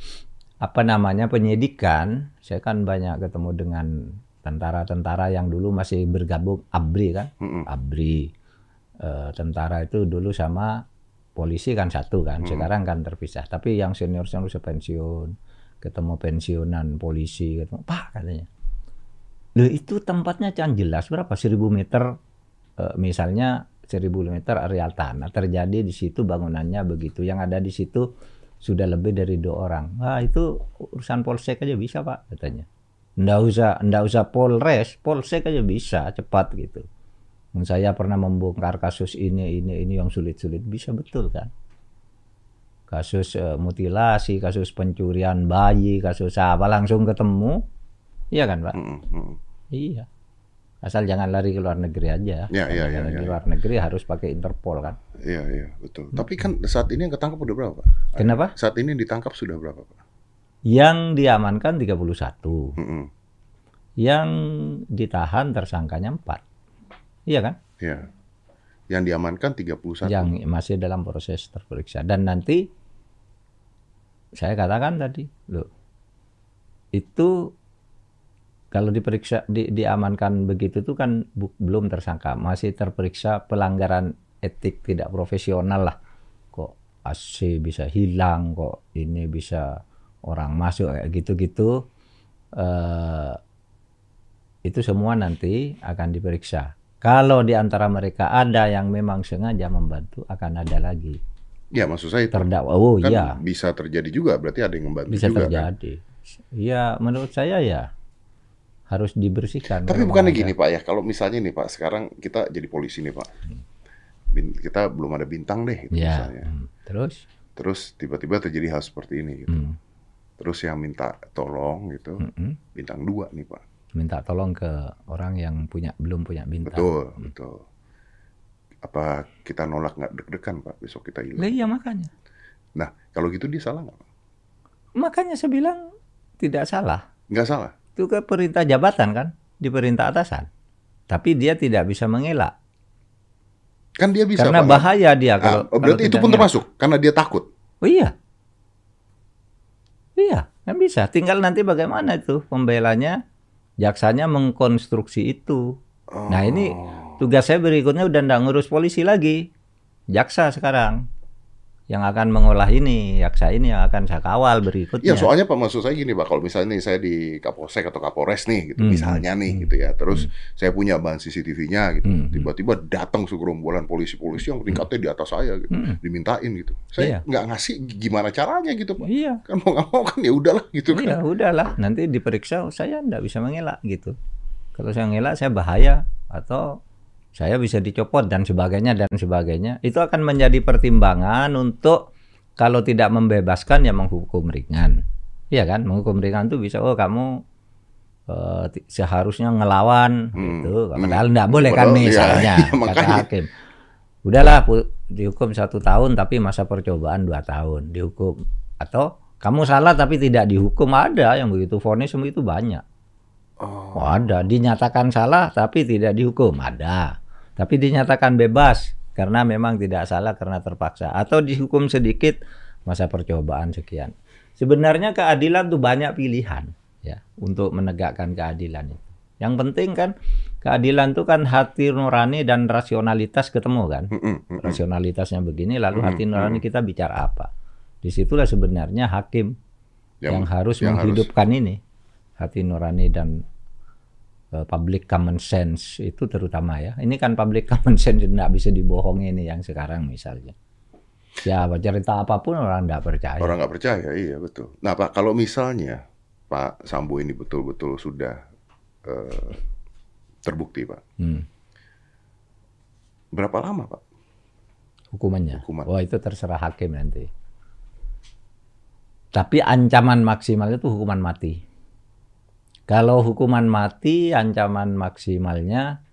apa namanya penyidikan saya kan banyak ketemu dengan tentara-tentara yang dulu masih bergabung. ABRI kan? Mm-mm. ABRI Eh, tentara itu dulu sama polisi kan satu kan. Sekarang kan terpisah. Tapi yang senior senior sudah pensiun ketemu pensiunan polisi ketemu pak katanya. Loh itu tempatnya kan jelas berapa? 1000 meter eh, misalnya 1000 meter areal tanah terjadi di situ bangunannya begitu. Yang ada di situ sudah lebih dari dua orang. Wah itu urusan polsek aja bisa pak katanya. Ndak usah ndak usah polres polsek aja bisa cepat gitu. Saya pernah membongkar kasus ini ini ini yang sulit-sulit. Bisa betul kan kasus eh, mutilasi kasus pencurian bayi kasus apa langsung ketemu iya kan pak mm. iya asal jangan lari ke luar negeri aja Ya, ya, Kalau ya, di ya, luar negeri harus pakai Interpol kan Iya iya betul. Tapi kan saat ini yang ketangkap udah berapa Pak? kenapa Saat ini yang ditangkap sudah berapa Pak? yang diamankan 31 Mm-mm. yang ditahan tersangkanya 4 iya kan Iya. Yang diamankan 31. yang masih dalam proses terperiksa dan nanti saya katakan tadi loh itu kalau diperiksa di, diamankan begitu tuh kan bu- belum tersangka. Masih terperiksa pelanggaran etik tidak profesional lah. Kok AC bisa hilang kok ini bisa orang masuk kayak gitu-gitu eh, itu semua nanti akan diperiksa. Kalau di antara mereka ada yang memang sengaja membantu akan ada lagi Ya maksud saya itu. terdakwa oh kan iya bisa terjadi juga berarti ada yang membantu bisa juga kan? terjadi ya menurut saya ya harus dibersihkan Tapi ada- gini Pak ya, kalau misalnya nih Pak, sekarang kita jadi polisi nih Pak. Bin- kita belum ada bintang deh gitu ya misalnya. hmm. terus Terus tiba-tiba terjadi hal seperti ini gitu. hmm. Terus yang minta tolong gitu, Mm-mm. bintang dua nih Pak. minta tolong ke orang yang punya belum punya bintang Betul, betul. Apa kita nolak nggak deg-degan Pak besok kita hilang? iya makanya Nah, kalau gitu dia salah nggak? Makanya saya bilang tidak salah Nggak salah. itu ke perintah jabatan kan di perintah atasan tapi dia tidak bisa mengelak Kan dia bisa karena Pak. bahaya dia Ah, kalau oh, berarti kalau itu pun ngelak. termasuk karena dia takut. Oh iya. Iya, kan bisa. Tinggal nanti bagaimana itu pembelanya, jaksanya mengkonstruksi itu. Nah ini Oh. Tugas saya berikutnya udah nggak ngurus polisi lagi, jaksa sekarang. yang akan mengolah ini, yaksa ini yang akan saya kawal berikutnya. Ya soalnya Pak maksud saya gini Pak, kalau misalnya nih saya di Kapolsek atau Kapolres nih gitu, Hmm, misalnya nih hmm, gitu ya, terus saya punya bahan CCTV-nya gitu, Hmm, hmm. tiba-tiba datang segerombolan polisi-polisi yang tingkatnya di atas saya gitu, Hmm. dimintain gitu, saya Iya. nggak ngasih gimana caranya gitu Pak, Iya, kan mau nggak mau kan ya udahlah gitu kan, iya udahlah. Nanti diperiksa, saya nggak bisa mengelak gitu. Kalau saya ngelak, saya bahaya atau saya bisa dicopot dan sebagainya dan sebagainya. Itu akan menjadi pertimbangan untuk kalau tidak membebaskan ya menghukum ringan. Iya kan? Menghukum ringan itu bisa oh kamu eh, ti- seharusnya ngelawan Hmm, gitu. hmm. Padahal nggak boleh kan Padahal, iya, misalnya iya, kata makanya. hakim. Udahlah dihukum satu tahun tapi masa percobaan dua tahun dihukum atau kamu salah tapi tidak dihukum ada yang begitu vonis itu banyak. Oh, Oh, ada dinyatakan salah tapi tidak dihukum ada. Tapi dinyatakan bebas karena memang tidak salah karena terpaksa atau dihukum sedikit masa percobaan sekian. Sebenarnya keadilan tuh banyak pilihan ya untuk menegakkan keadilan itu. Yang penting kan keadilan itu kan hati nurani dan rasionalitas ketemu kan. Rasionalitasnya begini lalu hati nurani kita bicara apa. Di situlah sebenarnya hakim yang, harus yang harus- menghidupkan ini hati nurani dan public common sense itu terutama ya. Ini kan public common sense tidak bisa dibohongi ini yang sekarang misalnya. Ya cerita apa pun orang tidak percaya. Orang nggak percaya, iya betul. Nah Pak, kalau misalnya Pak Sambo ini betul-betul sudah eh, terbukti Pak, Hmm, berapa lama Pak? hukumannya? Hukuman. wah itu terserah hakim nanti. Tapi ancaman maksimal itu hukuman mati kalau hukuman mati ancaman maksimalnya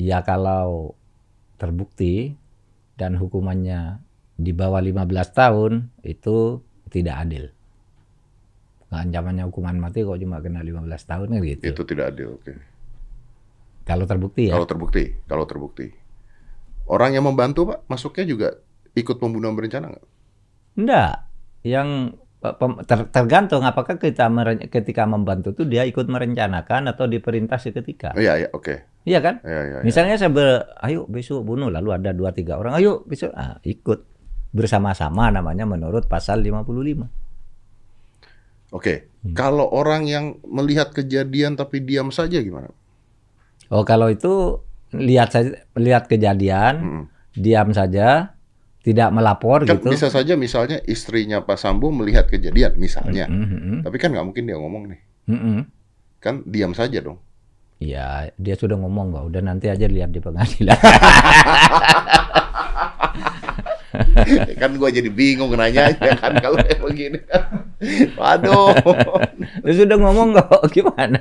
ya kalau terbukti dan hukumannya di bawah 15 tahun itu tidak adil. Ancamannya hukuman mati kok cuma kena 15 tahun kan gitu. Itu tidak adil, oke. Kalau terbukti ya. Kalau terbukti, kalau terbukti. Orang yang membantu Pak, masuknya juga ikut pembunuhan berencana nggak? Enggak. Yang ter- tergantung apakah kita ketika membantu itu dia ikut merencanakan atau diperintah seketika. Iya, iya, oke. Iya kan? Iya, iya, iya. Misalnya saya ber, ayo besok bunuh lalu ada dua tiga orang, ayo besok ah, ikut bersama-sama namanya menurut pasal 55. Oke, Hmm. kalau orang yang melihat kejadian tapi diam saja gimana? Oh kalau itu lihat saja lihat kejadian, Mm. diam saja, tidak melapor Kan gitu. bisa saja misalnya istrinya Pak Sambo melihat kejadian misalnya, Mm, mm, mm, tapi kan nggak mungkin dia ngomong nih, mm, mm. kan diam saja dong. Ya dia sudah ngomong kok, udah nanti aja lihat di pengadilan. kan gue jadi bingung nanya ya kan kalau kayak begini. Waduh. dia sudah ngomong kok, gimana?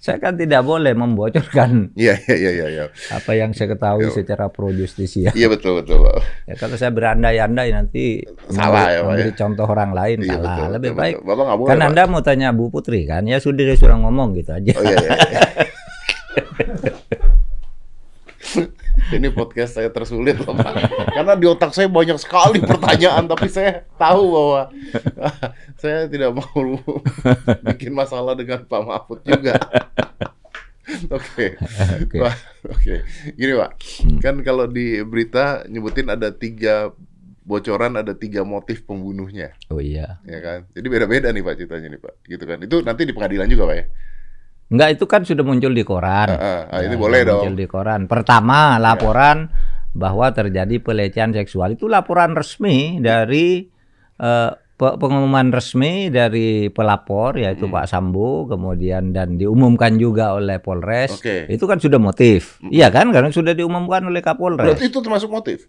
Saya kan tidak boleh membocorkan Iya iya iya iya. Iya apa yang saya ketahui Yo. secara pro justisia. Iya, betul betul. Pak. Ya, kalau saya berandai-andai nanti Salah memberi, ya, Pak, memberi ya? contoh orang lain Iya, salah. betul, Lebih betul, baik betul. Bapak nggak boleh, kan. Anda mau tanya Bu Putri kan, ya sudah dia sudah ngomong gitu aja. Oh iya iya. iya. Ini podcast saya tersulit loh Pak. Karena di otak saya banyak sekali pertanyaan tapi saya tahu bahwa saya tidak mau bikin masalah dengan Pak Mahfud juga. Oke. Oke. Oke. Gini Pak, kan kalau di berita nyebutin ada tiga bocoran ada tiga motif pembunuhnya, Oh iya. ya kan? Jadi beda-beda nih Pak ceritanya nih Pak, gitu kan? Itu nanti di pengadilan juga Pak ya? Enggak itu kan sudah muncul di koran. Ah, ah, ah, ini Ya, boleh dong. Muncul di koran. Pertama laporan bahwa terjadi pelecehan seksual itu laporan resmi dari pe- pengumuman resmi dari pelapor yaitu Hmm. Pak Sambo kemudian dan diumumkan juga oleh Polres. Oke. Itu kan sudah motif. Iya kan karena sudah diumumkan oleh Kapolres. Berarti itu termasuk motif?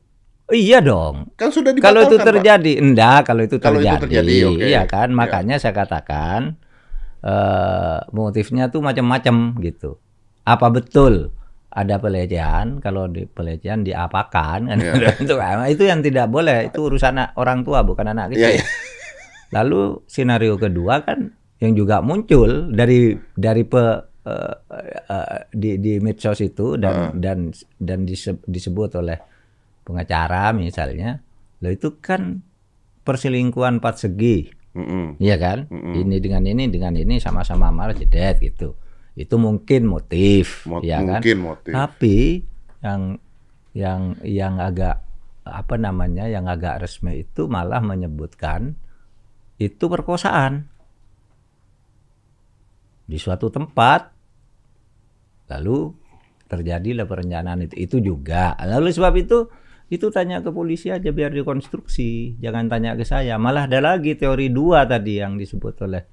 Iya dong. Kan sudah Kalau itu Pak. terjadi, enggak. Kalau itu Kalau itu terjadi, terjadi, oke. iya kan. Ya. Makanya saya katakan eh motifnya tuh macam-macam gitu. Apa betul ada pelecehan? Kalau di pelecehan diapakan? Kan? Ya. itu, itu yang tidak boleh. Itu urusan orang tua bukan anak kecil. iya. Lalu senario kedua kan yang juga muncul dari dari pe, eh, eh, di di medsos itu dan dan dan dise- disebut oleh pengacara misalnya, lo itu kan perselingkuhan empat segi, Mm-mm. iya kan? Mm-mm. Ini dengan ini dengan ini sama-sama marah jedet gitu. Itu mungkin motif, Mo- ya kan? mungkin motif. Tapi yang yang yang agak apa namanya yang agak resmi itu malah menyebutkan itu perkosaan di suatu tempat lalu terjadilah perencanaan itu itu juga lalu sebab itu itu tanya ke polisi aja biar dikonstruksi. Jangan tanya ke saya. Malah ada lagi teori dua tadi yang disebut oleh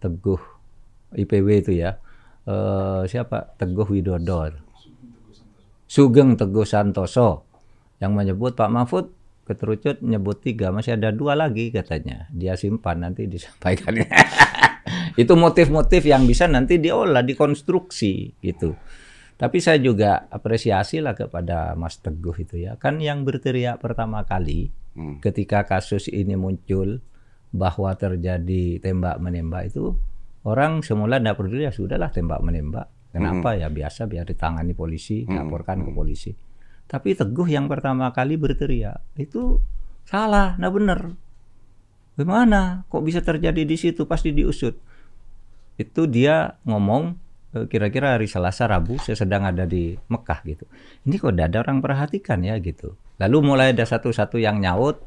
Teguh IPW itu ya. Eh, siapa? Teguh Widodo. Sugeng Teguh Santoso. Yang menyebut Pak Mahfud keterucut nyebut tiga. Masih ada dua lagi katanya. Dia simpan nanti disampaikan. Itu motif-motif yang bisa nanti diolah dikonstruksi gitu tapi saya juga apresiasi lah kepada Mas Teguh itu ya. Kan yang berteriak pertama kali Hmm. ketika kasus ini muncul bahwa terjadi tembak menembak itu orang semula tidak peduli ya sudahlah tembak menembak. Kenapa ya biasa biar ditangani polisi, laporkan ke polisi. Tapi Teguh yang pertama kali berteriak itu salah, nah benar. Gimana? Kok bisa terjadi di situ? Pasti diusut. Itu dia ngomong kira-kira hari Selasa Rabu saya sedang ada di Mekah gitu. Ini kok tidak ada orang perhatikan ya gitu. Lalu mulai ada satu-satu yang nyaut,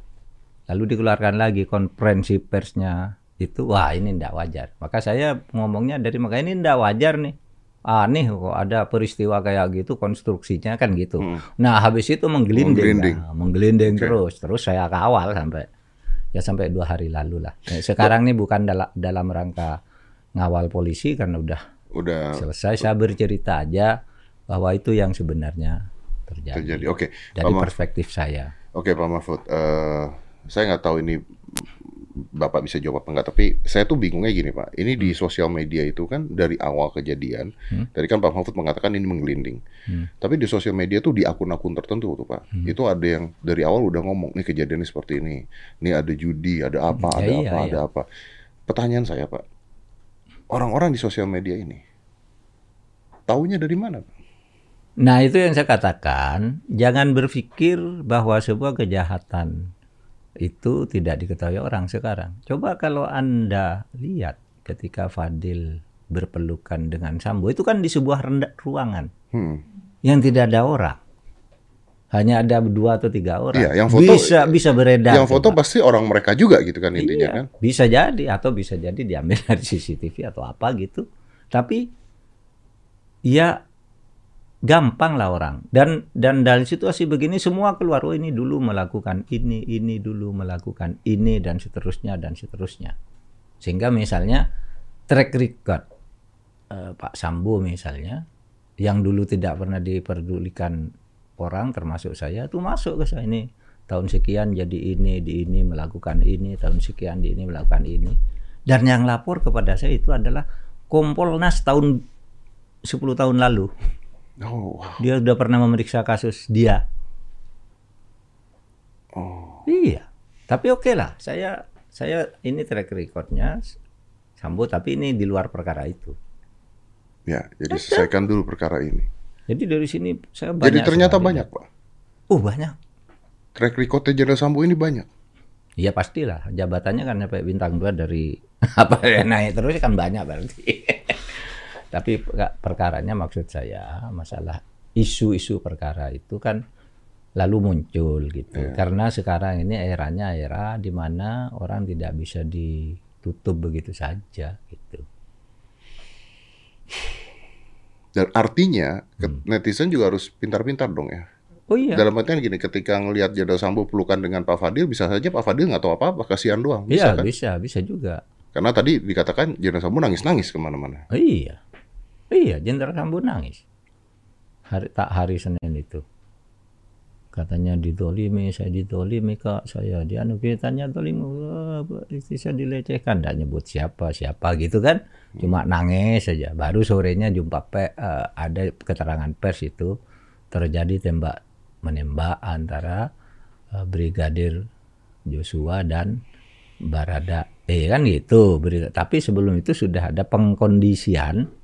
lalu dikeluarkan lagi konferensi persnya itu wah ini tidak wajar. Maka saya ngomongnya dari Mekah ini tidak wajar nih. Aneh kok ada peristiwa kayak gitu konstruksinya kan gitu. Nah habis itu menggelinding, Menggelinding. Nah, menggelinding Oke. terus, terus saya kawal sampai ya sampai dua hari lalu lah. Nah, sekarang ini bukan dalam dalam rangka ngawal polisi karena udah Udah selesai saya bercerita aja bahwa itu yang sebenarnya terjadi, terjadi. Oke, dari Pak perspektif saya. Oke Pak Mahfud, Eh, saya nggak tahu ini Bapak bisa jawab apa enggak, tapi saya tuh bingungnya gini Pak, ini di sosial media itu kan dari awal kejadian, tadi kan Pak Mahfud mengatakan ini menggelinding, tapi di sosial media tuh di akun-akun tertentu tuh Pak, itu ada yang dari awal udah ngomong, nih kejadiannya seperti ini, nih ada judi, ada apa, Ya, ada iya, apa, iya. ada apa. Pertanyaan saya Pak, orang-orang di sosial media ini, taunya dari mana? Nah itu yang saya katakan, jangan berpikir bahwa sebuah kejahatan itu tidak diketahui orang sekarang. Coba kalau anda lihat ketika Fadil berpelukan dengan Sambo itu kan di sebuah rendah ruangan Hmm. yang tidak ada orang. Hanya ada dua atau tiga orang. Iya, yang foto- bisa bisa beredar. Yang foto pasti orang mereka juga gitu kan intinya Iya, kan? Bisa jadi atau bisa jadi diambil dari CCTV atau apa gitu. Tapi ya gampang lah orang. Dan dan dari situasi begini semua keluar oh ini dulu melakukan ini, ini dulu melakukan ini dan seterusnya dan seterusnya. Sehingga misalnya track record eh, Pak Sambo misalnya yang dulu tidak pernah diperdulikan orang termasuk saya itu masuk ke saya ini tahun sekian jadi ini di ini melakukan ini tahun sekian di ini melakukan ini. Dan yang lapor kepada saya itu adalah Kompolnas tahun 10 tahun lalu. Oh, wow. dia sudah pernah memeriksa kasus dia. Oh. iya. Tapi oke lah saya saya ini track recordnya Sambo tapi ini di luar perkara itu. Ya, jadi selesaikan dulu perkara ini. Jadi dari sini saya banyak Jadi ternyata sekali- banyak, Pak. oh banyak Track recordnya Jenderal Sambo ini banyak. Iya pastilah jabatannya kan sampai bintang dua dari apa ya naik terus kan banyak berarti. Tapi pe- perkaranya maksud saya masalah isu-isu perkara itu kan lalu muncul gitu. Karena sekarang ini eranya era di mana orang tidak bisa ditutup begitu saja gitu. Dan artinya Hmm. netizen juga harus pintar-pintar dong ya. Oh iya. Dalam artian gini, ketika ngelihat Jenderal Sambo pelukan dengan Pak Fadil, bisa saja Pak Fadil nggak tahu apa-apa, kasihan doang. Bisa Iya kan? bisa bisa juga. Karena tadi dikatakan Jenderal Sambo nangis-nangis ke mana-mana. Oh, iya. Iya, Jenderal Sambo nangis. Hari tak hari Senin itu. Katanya ditolimi, saya ditolimi kak, saya di anu kita tanya tolimi, istri saya dilecehkan, tidak nyebut siapa siapa gitu kan, cuma nangis saja. Baru sorenya jumpa pe, eh, ada keterangan pers itu terjadi tembak menembak antara eh, Brigadir Joshua dan Barada eh kan gitu. Tapi sebelum itu sudah ada pengkondisian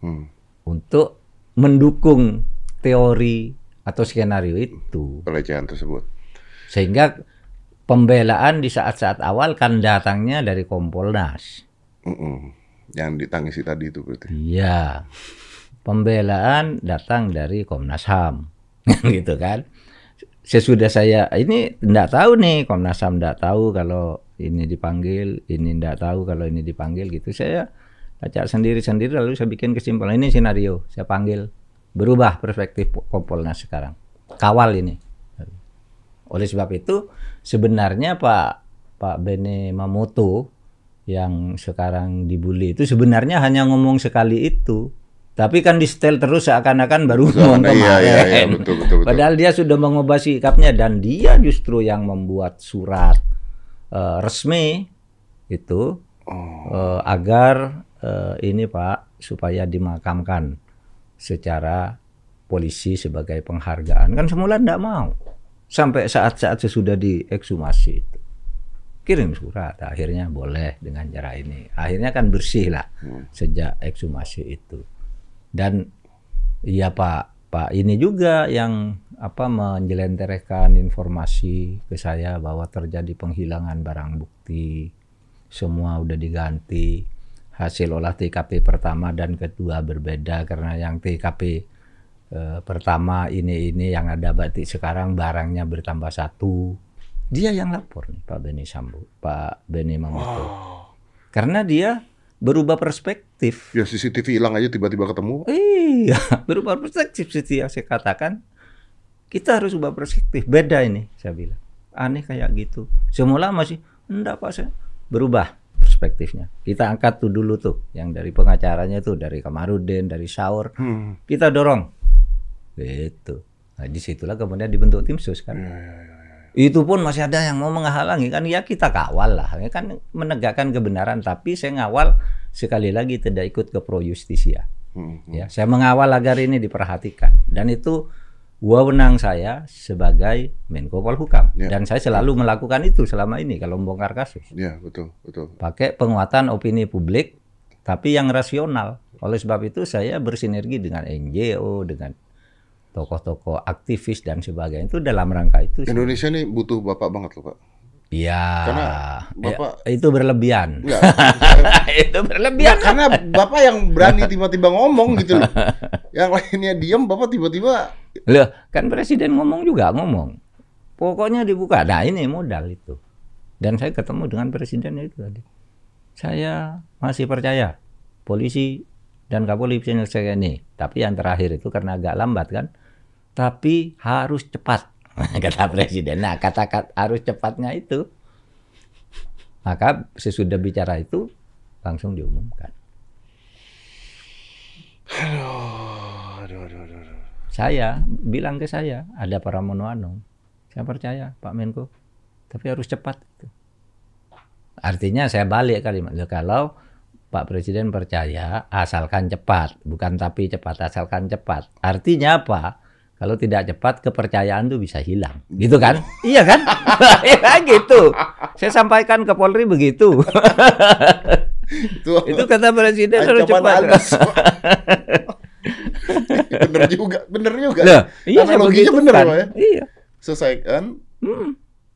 Hmm. untuk mendukung teori atau skenario itu. Pelecehan tersebut. Sehingga pembelaan di saat-saat awal kan datangnya dari Kompolnas. Mm-mm. Yang ditangisi tadi itu berarti. Iya. Pembelaan datang dari Komnas HAM. gitu kan. sesudah saya ini tidak tahu nih Komnas HAM tidak tahu kalau ini dipanggil, ini tidak tahu kalau ini dipanggil gitu. Saya baca sendiri-sendiri lalu saya bikin kesimpulan ini skenario. Saya panggil berubah perspektif Kompolnas sekarang. Kawal ini. Oleh sebab itu sebenarnya Pak Pak Bene Mamoto yang sekarang dibully itu sebenarnya hanya ngomong sekali itu. Tapi kan di setel terus seakan-akan baru ngomong Iya, kemarin. iya, iya, betul, betul, betul. Padahal dia sudah mengubah sikapnya dan dia justru yang membuat surat eh, resmi itu Oh. eh, agar eh, ini Pak supaya dimakamkan secara polisi sebagai penghargaan. Kan semula tidak mau. Sampai saat-saat sesudah diekshumasi itu. Kirim surat, akhirnya boleh dengan cara ini. Akhirnya kan bersih lah sejak ekshumasi itu. Dan iya Pak, Pak ini juga yang apa menjelenterkan informasi ke saya bahwa terjadi penghilangan barang bukti, semua udah diganti. Hasil olah TKP pertama dan kedua berbeda karena yang TKP eh, pertama ini ini yang ada batik sekarang barangnya bertambah satu. Dia yang lapor nih Pak Beni Sambo, Pak Beni Mamoto. Karena dia berubah perspektif. Ya CCTV hilang aja tiba-tiba ketemu. Iya, berubah perspektif seperti yang saya katakan. Kita harus ubah perspektif. Beda ini, saya bilang. Aneh kayak gitu. Semula masih, enggak Pak, saya berubah perspektifnya. Kita angkat tuh dulu tuh, yang dari pengacaranya tuh, dari Kamarudin, dari Saur. Hmm. Kita dorong. Gitu. Nah, di situlah kemudian dibentuk tim sus kan. Itu pun masih ada yang mau menghalangi kan ya kita kawal lah ya kan menegakkan kebenaran tapi saya ngawal sekali lagi tidak ikut ke pro justisia Hmm. ya saya mengawal agar ini diperhatikan dan itu wewenang saya sebagai Menko Polhukam Ya. dan saya selalu melakukan itu selama ini kalau membongkar kasus Ya betul betul. pakai penguatan opini publik tapi yang rasional oleh sebab itu saya bersinergi dengan NGO dengan tokoh-tokoh aktivis dan sebagainya itu dalam rangka itu sih. Indonesia ini butuh bapak banget loh pak. Iya. Karena Ya, Bapak- itu berlebihan. Enggak. itu Ya, berlebihan. karena bapak yang berani tiba-tiba ngomong gitu loh. Yang lainnya diam, bapak tiba-tiba Loh, kan presiden ngomong juga ngomong. Pokoknya dibuka. Nah, ini modal itu. Dan saya ketemu dengan presiden itu tadi. Saya masih percaya polisi dan Kapolri bisa menyelesaikan ini. Tapi yang terakhir itu karena agak lambat kan. Tapi harus cepat. Kata presiden. Nah, kata-kata harus cepatnya itu. Maka sesudah bicara itu langsung diumumkan. aduh, aduh, aduh, aduh. Saya bilang ke saya ada para Anung. Saya percaya Pak Menko, tapi harus cepat. Artinya saya balik kalimat "Loh, kalau Pak Presiden percaya asalkan cepat, bukan tapi cepat asalkan cepat. Artinya apa? Kalau tidak cepat kepercayaan itu bisa hilang, gitu kan? iya kan? Iya gitu. Saya sampaikan ke Polri begitu. Itu, itu kata Presiden harus cepat. bener juga, bener juga. Loh, iya saya Analoginya bener kan. Ya. Iya. Selesaikan, Hmm.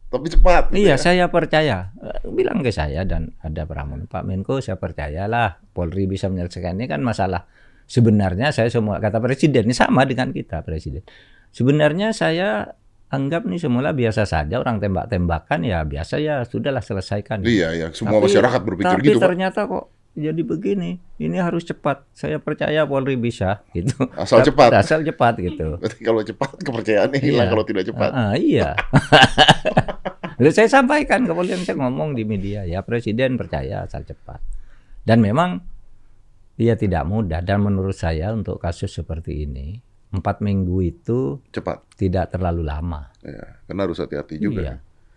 tapi cepat. gitu Iya, ya. saya percaya. Eh, Bilang ke saya dan ada Pramono, Pak Menko, saya percayalah Polri bisa menyelesaikan ini kan masalah. Sebenarnya saya semua kata presiden ini sama dengan kita presiden. Sebenarnya saya anggap nih semula biasa saja orang tembak-tembakan ya biasa ya sudahlah selesaikan. Iya, iya. Semua Tapi- masyarakat berpikir tapi gitu, Pak. ternyata kok jadi begini. Ini harus cepat. Saya percaya Polri bisa gitu. Asal cepat. Asal cepat gitu. Berarti kalau cepat kepercayaannya hilang Iya. kalau tidak cepat. Ah, ah, iya. Lalu saya sampaikan ke polisi saya ngomong di media ya presiden percaya asal cepat. Dan memang dia tidak mudah dan menurut saya untuk kasus seperti ini empat minggu itu Cepat. tidak terlalu lama. Ya, karena harus hati-hati juga. Iya.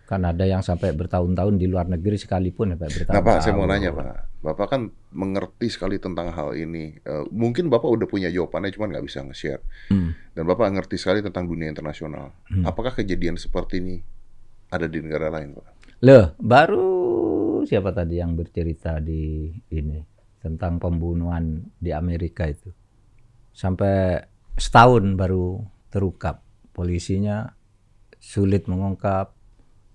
Kan ada yang sampai bertahun-tahun di luar negeri sekalipun sampai bertahun-tahun. Nah Pak, saya mau nanya Pak. Bapak kan mengerti sekali tentang hal ini. Eh, mungkin Bapak udah punya jawabannya, cuman nggak bisa nge-share. Hmm. Dan Bapak ngerti sekali tentang dunia internasional. Apakah kejadian seperti ini ada di negara lain, Pak? Loh, baru siapa tadi yang bercerita di ini tentang pembunuhan di Amerika itu. Sampai setahun baru terungkap. Polisinya sulit mengungkap,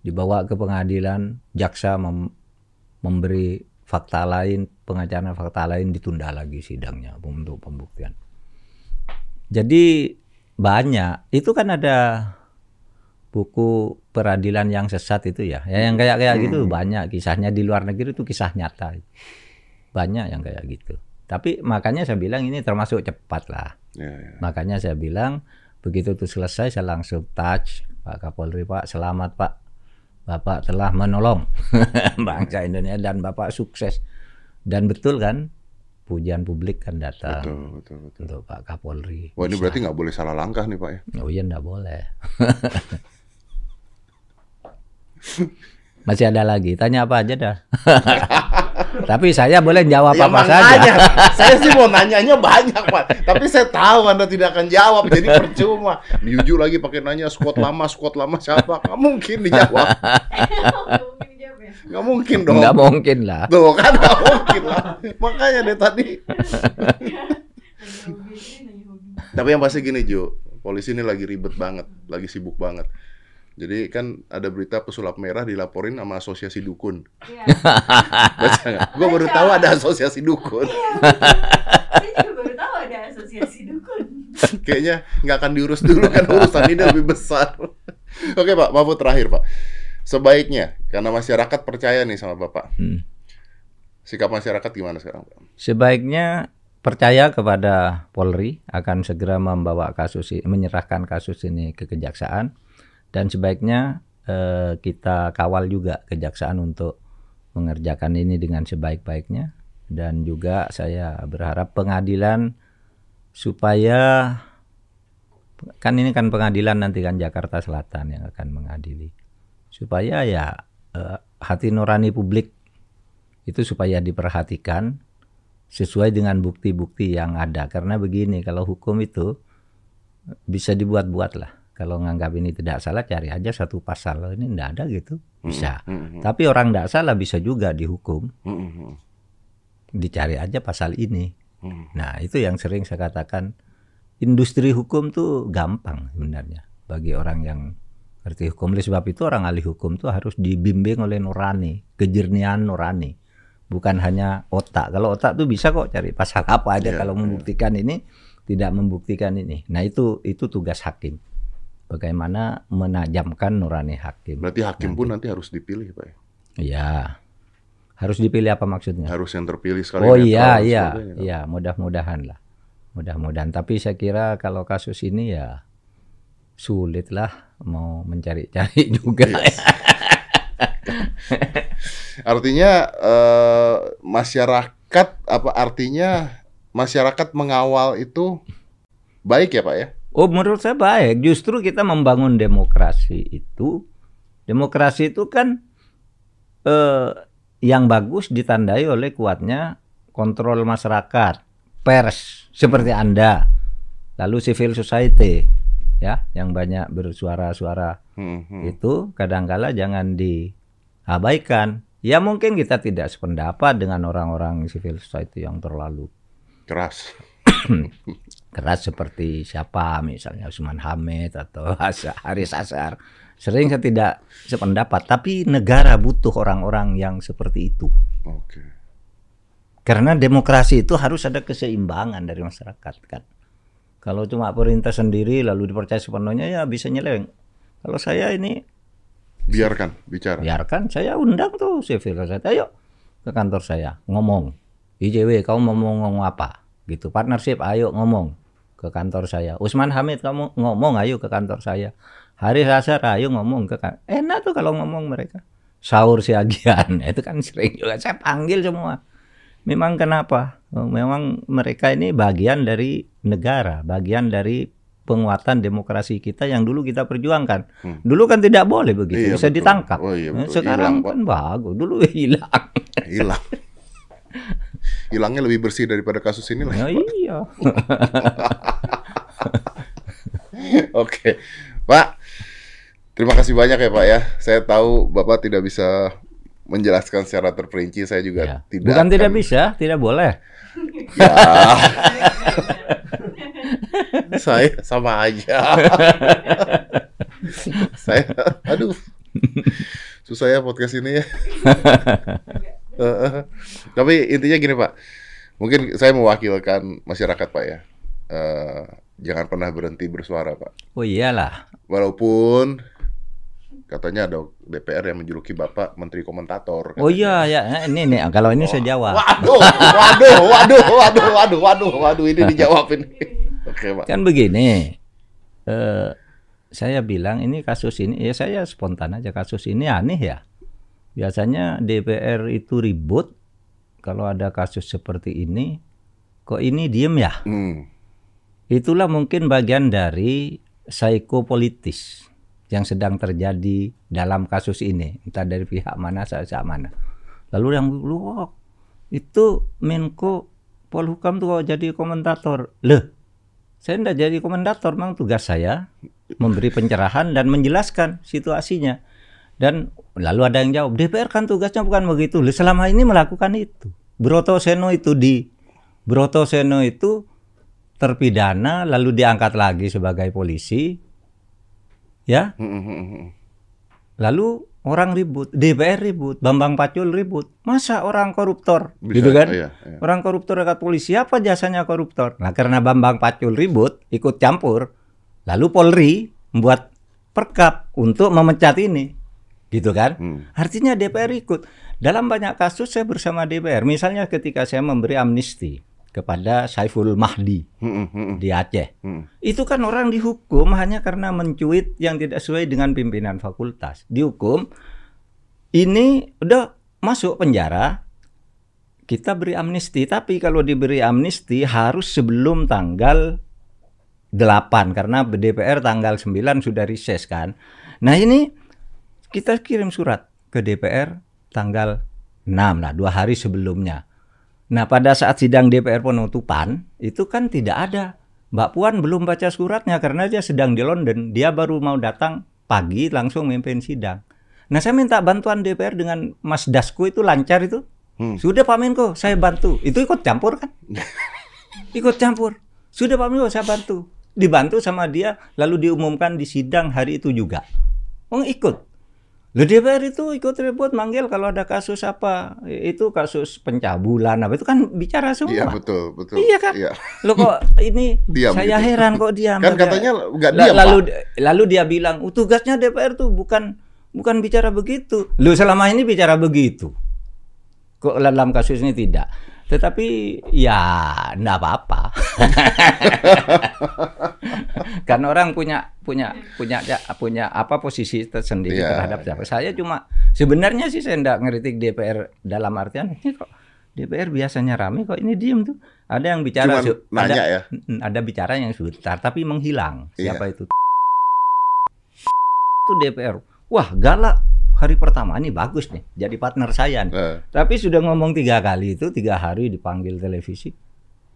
dibawa ke pengadilan, jaksa mem- memberi fakta lain, pengacara fakta lain ditunda lagi sidangnya untuk pembuktian. Jadi banyak, itu kan ada buku peradilan yang sesat itu ya. Ya yang kayak kayak gitu banyak kisahnya di luar negeri itu kisah nyata. Banyak yang kayak gitu. Tapi makanya saya bilang ini termasuk cepat lah. Ya, ya. Makanya saya bilang begitu itu selesai saya langsung touch Pak Kapolri Pak selamat Pak Bapak telah menolong bangsa Indonesia dan Bapak sukses dan betul kan pujian publik kan datang Betul, betul, betul. untuk Pak Kapolri. Wah ini berarti nggak boleh salah langkah nih Pak ya. Oh iya enggak boleh. Masih ada lagi, tanya apa aja dah. Tapi saya boleh jawab Ya apa saja. saya sih mau nanyanya banyak Pak. Tapi saya tahu Anda tidak akan jawab, jadi percuma. Diuju lagi pakai nanya squad lama, squad lama siapa? Nggak mungkin dijawab. Nggak mungkin dong. Enggak mungkin lah. Tuh kan nggak mungkin lah. Makanya deh tadi. Tapi yang pasti gini Jo, polisi ini lagi ribet banget, lagi sibuk banget. Jadi kan ada berita pesulap merah dilaporin sama asosiasi dukun. Iya. Baca nggak? Gue baru tahu ada asosiasi dukun. Saya juga baru tahu ada asosiasi dukun. Kayaknya nggak akan diurus dulu kan urusan ini lebih besar. Oke Pak, Mahfud terakhir Pak. Sebaiknya, karena masyarakat percaya nih sama Bapak. Hmm. Sikap masyarakat gimana sekarang Pak? Sebaiknya percaya kepada Polri akan segera membawa kasus ini, menyerahkan kasus ini ke kejaksaan dan sebaiknya eh, kita kawal juga kejaksaan untuk mengerjakan ini dengan sebaik-baiknya. Dan juga saya berharap pengadilan supaya kan ini kan pengadilan nanti kan Jakarta Selatan yang akan mengadili. Supaya ya eh, hati nurani publik itu supaya diperhatikan sesuai dengan bukti-bukti yang ada. Karena begini kalau hukum itu bisa dibuat-buat lah kalau nganggap ini tidak salah cari aja satu pasal. Ini tidak ada gitu bisa. Hmm, hmm, tapi orang tidak salah bisa juga dihukum. Hmm, hmm, hmm, dicari aja pasal ini. Hmm. nah itu yang sering saya katakan. Industri hukum tuh gampang sebenarnya. Bagi orang yang ngerti hukum. Oleh sebab itu orang ahli hukum tuh harus dibimbing oleh nurani. Kejernihan nurani. Bukan hanya otak. Kalau otak tuh bisa kok cari pasal apa aja. Iya, kalau iya. membuktikan ini tidak membuktikan ini. Nah itu itu tugas hakim bagaimana menajamkan nurani hakim Berarti hakim pun nanti harus dipilih Pak ya? ya harus dipilih apa maksudnya Harus yang terpilih sekali. Oh iya iya iya mudah-mudahan lah mudah-mudahan tapi saya kira kalau kasus ini ya sulit lah mau mencari-cari juga Yes. Artinya eh, masyarakat apa artinya masyarakat mengawal itu baik ya Pak ya? Oh menurut saya baik justru kita membangun demokrasi itu demokrasi itu kan eh, yang bagus ditandai oleh kuatnya kontrol masyarakat pers seperti anda lalu civil society ya yang banyak bersuara-suara Hmm, hmm. itu kadangkala jangan diabaikan. Ya mungkin kita tidak sependapat dengan orang-orang civil society yang terlalu Keras. keras seperti siapa misalnya Usman Hamid atau Asa- Haris Asar. Sering saya tidak sependapat, tapi negara butuh orang-orang yang seperti itu. Oke. Karena demokrasi itu harus ada keseimbangan dari masyarakat kan. Kalau cuma perintah sendiri lalu dipercaya sepenuhnya ya bisa nyeleng. Kalau saya ini Biarkan bicara. biarkan saya undang tuh civil society ayo ke kantor saya ngomong IJW kamu mau ngomong apa gitu partnership ayo ngomong ke kantor saya Usman Hamid kamu ngomong ayo ke kantor saya Haris Asar ayo ngomong ke kan enak tuh kalau ngomong mereka sahur siagian itu kan sering juga saya panggil semua memang kenapa Oh, memang mereka ini bagian dari negara bagian dari penguatan demokrasi kita yang dulu kita perjuangkan Hmm. dulu kan tidak boleh begitu Iya, bisa betul. ditangkap Oh, iya, betul. sekarang Hilang, Pak. kan bagus dulu hilang Hilang. Hilangnya lebih bersih daripada kasus ini lah. ya, iya Oke, Pak. Terima kasih banyak ya Pak ya. Saya tahu Bapak tidak bisa menjelaskan secara terperinci. Saya juga Ya. tidak. bukan tidak akan- bisa tidak boleh Ya. saya sama aja. saya, aduh, susah ya podcast ini ya. Tapi intinya gini Pak, mungkin saya mewakilkan masyarakat Pak ya. Eh, jangan pernah berhenti bersuara Pak. oh iyalah Walaupun Katanya ada DPR yang menjuluki Bapak Menteri Komentator. Oh iya ya, Nah, ini nih kalau ini saya jawab. Waduh, waduh, waduh, waduh, waduh, waduh, waduh, ini dijawab ini. Oke, Pak. Kan begini, eh, saya bilang ini kasus ini, ya saya spontan aja kasus ini aneh ya. Biasanya DPR itu ribut kalau ada kasus seperti ini, kok ini diem ya? Hmm. Itulah mungkin bagian dari psikopolitis yang sedang terjadi dalam kasus ini, entah dari pihak mana, pihak mana. Lalu yang lu oh, itu Menko Polhukam tuh kok jadi komentator. Loh, saya enggak jadi komentator, memang tugas saya memberi pencerahan dan menjelaskan situasinya. Dan lalu ada yang jawab, DPR kan tugasnya bukan begitu. Selama ini melakukan itu. Broto Seno itu di Broto Seno itu terpidana lalu diangkat lagi sebagai polisi. Ya, lalu orang ribut, DPR ribut, Bambang Pacul ribut. Masa orang koruptor? Bisa, gitu kan? iya, iya. Orang koruptor dekat polisi apa jasanya koruptor? Nah, karena Bambang Pacul ribut, ikut campur, lalu Polri membuat perkap untuk memecat ini. Gitu kan? Hmm. Artinya DPR ikut. Dalam banyak kasus saya bersama DPR. Misalnya ketika saya memberi amnesti kepada Saiful Mahdi Hmm, hmm, hmm, di Aceh. hmm. Itu kan orang dihukum hanya karena mencuit yang tidak sesuai dengan pimpinan fakultas. Dihukum, ini udah masuk penjara, kita beri amnesti. Tapi kalau diberi amnesti harus sebelum tanggal 8 karena DPR tanggal 9 sudah rises kan. Nah ini kita kirim surat ke DPR tanggal 6 lah, dua hari sebelumnya. Nah pada saat sidang DPR penutupan itu kan tidak ada. Mbak Puan belum baca suratnya karena dia sedang di London. Dia baru mau datang pagi langsung memimpin sidang. Nah saya minta bantuan DPR dengan Mas Dasko itu lancar itu. Hmm. Sudah Pak Menko saya bantu. Itu ikut campur kan? ikut campur. Sudah Pak Menko saya bantu. Dibantu sama dia lalu diumumkan di sidang hari itu juga. Oh ikut. Loh DPR itu ikut ribut manggil kalau ada kasus apa itu kasus pencabulan apa itu kan bicara semua. Iya, betul, betul. Iya kan? Iya. Lo kok ini Diam saya gitu. heran kok diam. Kan katanya nggak diam, lalu Pak. lalu dia bilang, "Oh, tugasnya DPR tuh bukan bukan bicara begitu." Lu selama ini bicara begitu. Kok dalam kasus ini tidak? Tetapi ya enggak apa-apa. Karena orang punya punya punya punya apa posisi tersendiri Iya, terhadap siapa. Saya cuma sebenarnya sih saya enggak ngeritik DPR dalam artian ini kok DPR biasanya rame kok ini diem tuh. Ada yang bicara Cuman nanya ada, ya. Ada bicara yang sebentar tapi menghilang. Iya. Siapa itu? Itu DPR. Wah, galak. Hari pertama ini bagus nih, jadi partner saya nih. Eh, Tapi sudah ngomong tiga kali itu, tiga hari dipanggil televisi.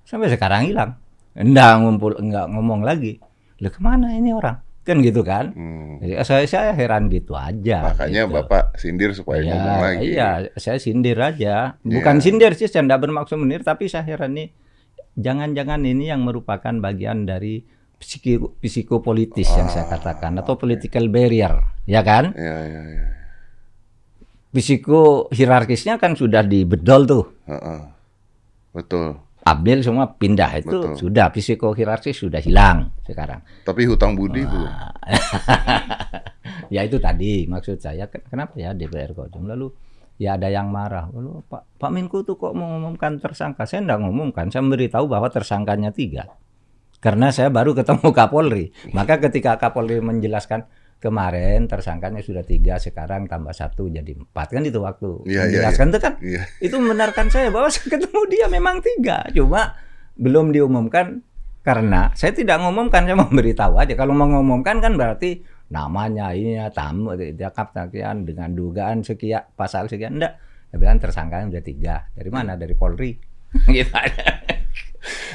Sampai sekarang hilang. Enggak ngumpul, enggak ngomong lagi. Lah ke mana ini orang? Kan gitu kan? hmm. Jadi saya, saya heran gitu aja. Makanya gitu. Bapak sindir supaya Iya, ngomong lagi. Iya, saya sindir aja. Bukan Iya. sindir sih, saya enggak bermaksud menir, tapi saya heran nih. Jangan-jangan ini yang merupakan bagian dari psiki- psikopolitis yang saya katakan atau political barrier, ya kan? Iya, iya, iya. Psiko hierarkisnya kan sudah dibedol tuh. Heeh. Betul. Abdel semua pindah itu Betul. sudah psiko hierarkis sudah hilang sekarang. Tapi hutang budi Ah. belum. ya itu tadi maksud saya ken- kenapa ya DPR kok Jum? lalu ya ada yang marah lalu Pak Pak Menko tuh kok mengumumkan tersangka saya enggak ngumumkan saya memberitahu bahwa tersangkanya tiga karena saya baru ketemu Kapolri maka ketika Kapolri menjelaskan kemarin tersangkanya sudah tiga sekarang tambah satu jadi empat. Kan itu waktu iya, menjelaskan itu kan? Iya. itu membenarkan saya bahwa saya ketemu dia memang tiga. Cuma belum diumumkan karena saya tidak ngumumkan saya memberitahu aja. Kalau mengumumkan kan berarti namanya ini ya tamu jakap sekian dengan dugaan sekian pasal sekian enggak. Saya bilang tersangkanya udah tiga. Dari mana? Dari Polri. Gitu aja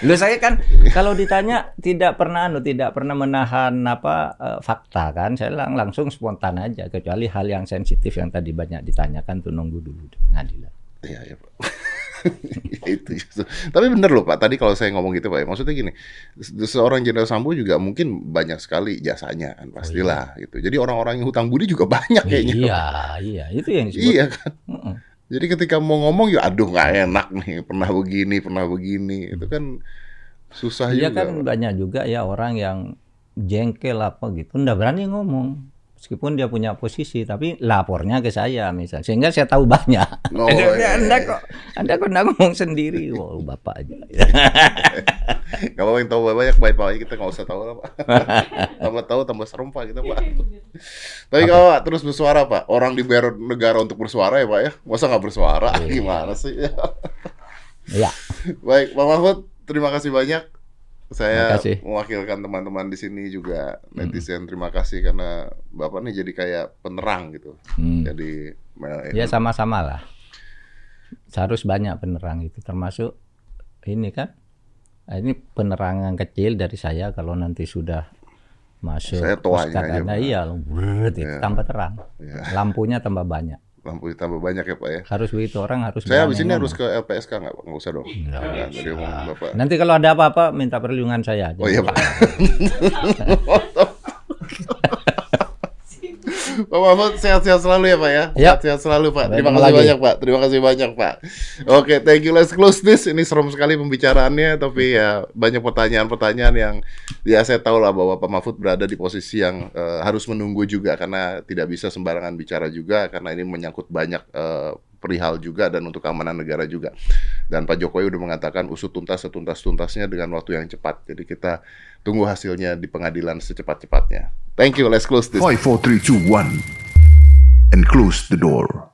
Lu saya kan kalau ditanya tidak pernah anu tidak pernah menahan apa eh, fakta kan saya lang- langsung spontan aja kecuali hal yang sensitif yang tadi banyak ditanyakan tuh nunggu dulu di pengadilan. Iya, iya, Pak. itu justru. Tapi bener loh Pak, tadi kalau saya ngomong gitu Pak, ya, maksudnya gini, se- seorang Jenderal Sambo juga mungkin banyak sekali jasanya kan, pastilah gitu. Jadi orang-orang yang hutang budi juga banyak kayaknya. Iya, iya, itu yang disebut. Iya kan. Jadi ketika mau ngomong ya aduh nggak enak nih, pernah begini, pernah begini. Itu kan susah Iya juga. kan Pak. banyak juga ya orang yang jengkel apa gitu, nggak berani ngomong. Meskipun dia punya posisi, tapi lapornya ke saya misal, sehingga saya tahu banyak. Oh, Dia, iya, anda iya. kok, anda kok ngomong sendiri, wow bapak aja. Gak apa-apa yang tahu banyak baik pak kita nggak usah tahu lah pak. tambah tahu tambah serem pak kita pak. Tapi kalau pak terus bersuara pak, orang dibayar negara untuk bersuara ya pak ya, masa nggak bersuara? Gimana sih? ya, baik, Pak Mahfud, terima kasih banyak. Saya mewakilkan teman-teman di sini juga netizen. Terima kasih karena bapak nih jadi kayak penerang gitu. Hmm. Jadi ya sama-sama lah. Harus banyak penerang itu, termasuk ini kan. Nah, Ini penerangan kecil dari saya kalau nanti sudah masuk Saya tuanya aja, iya, itu Iya. tambah terang. Iya. Lampunya tambah banyak. Lampu ditambah banyak ya pak ya. Harus begitu orang harus Saya habis ini harus ke LPSK nggak pak? Nggak usah dong. Nggak, tadi ngomong bapak. Nanti kalau ada apa-apa minta perlindungan saya aja. Oh iya Pak. Pak Mahfud sehat-sehat selalu ya Pak ya. Ya. Sehat-sehat selalu Pak. Terima kasih lagi. banyak Pak. Terima kasih banyak Pak. Oke, thank you. Let's close this. Ini serem sekali pembicaraannya, tapi ya banyak pertanyaan-pertanyaan yang ya saya tahu lah bahwa Pak Mahfud berada di posisi yang eh, harus menunggu juga karena tidak bisa sembarangan bicara juga karena ini menyangkut banyak eh, perihal juga dan untuk keamanan negara juga. Dan Pak Jokowi udah mengatakan usut tuntas setuntas-tuntasnya dengan waktu yang cepat. Jadi kita tunggu hasilnya di pengadilan secepat-cepatnya. Thank you. Let's close this. 5, 4, 3, 2, 1. And close the door.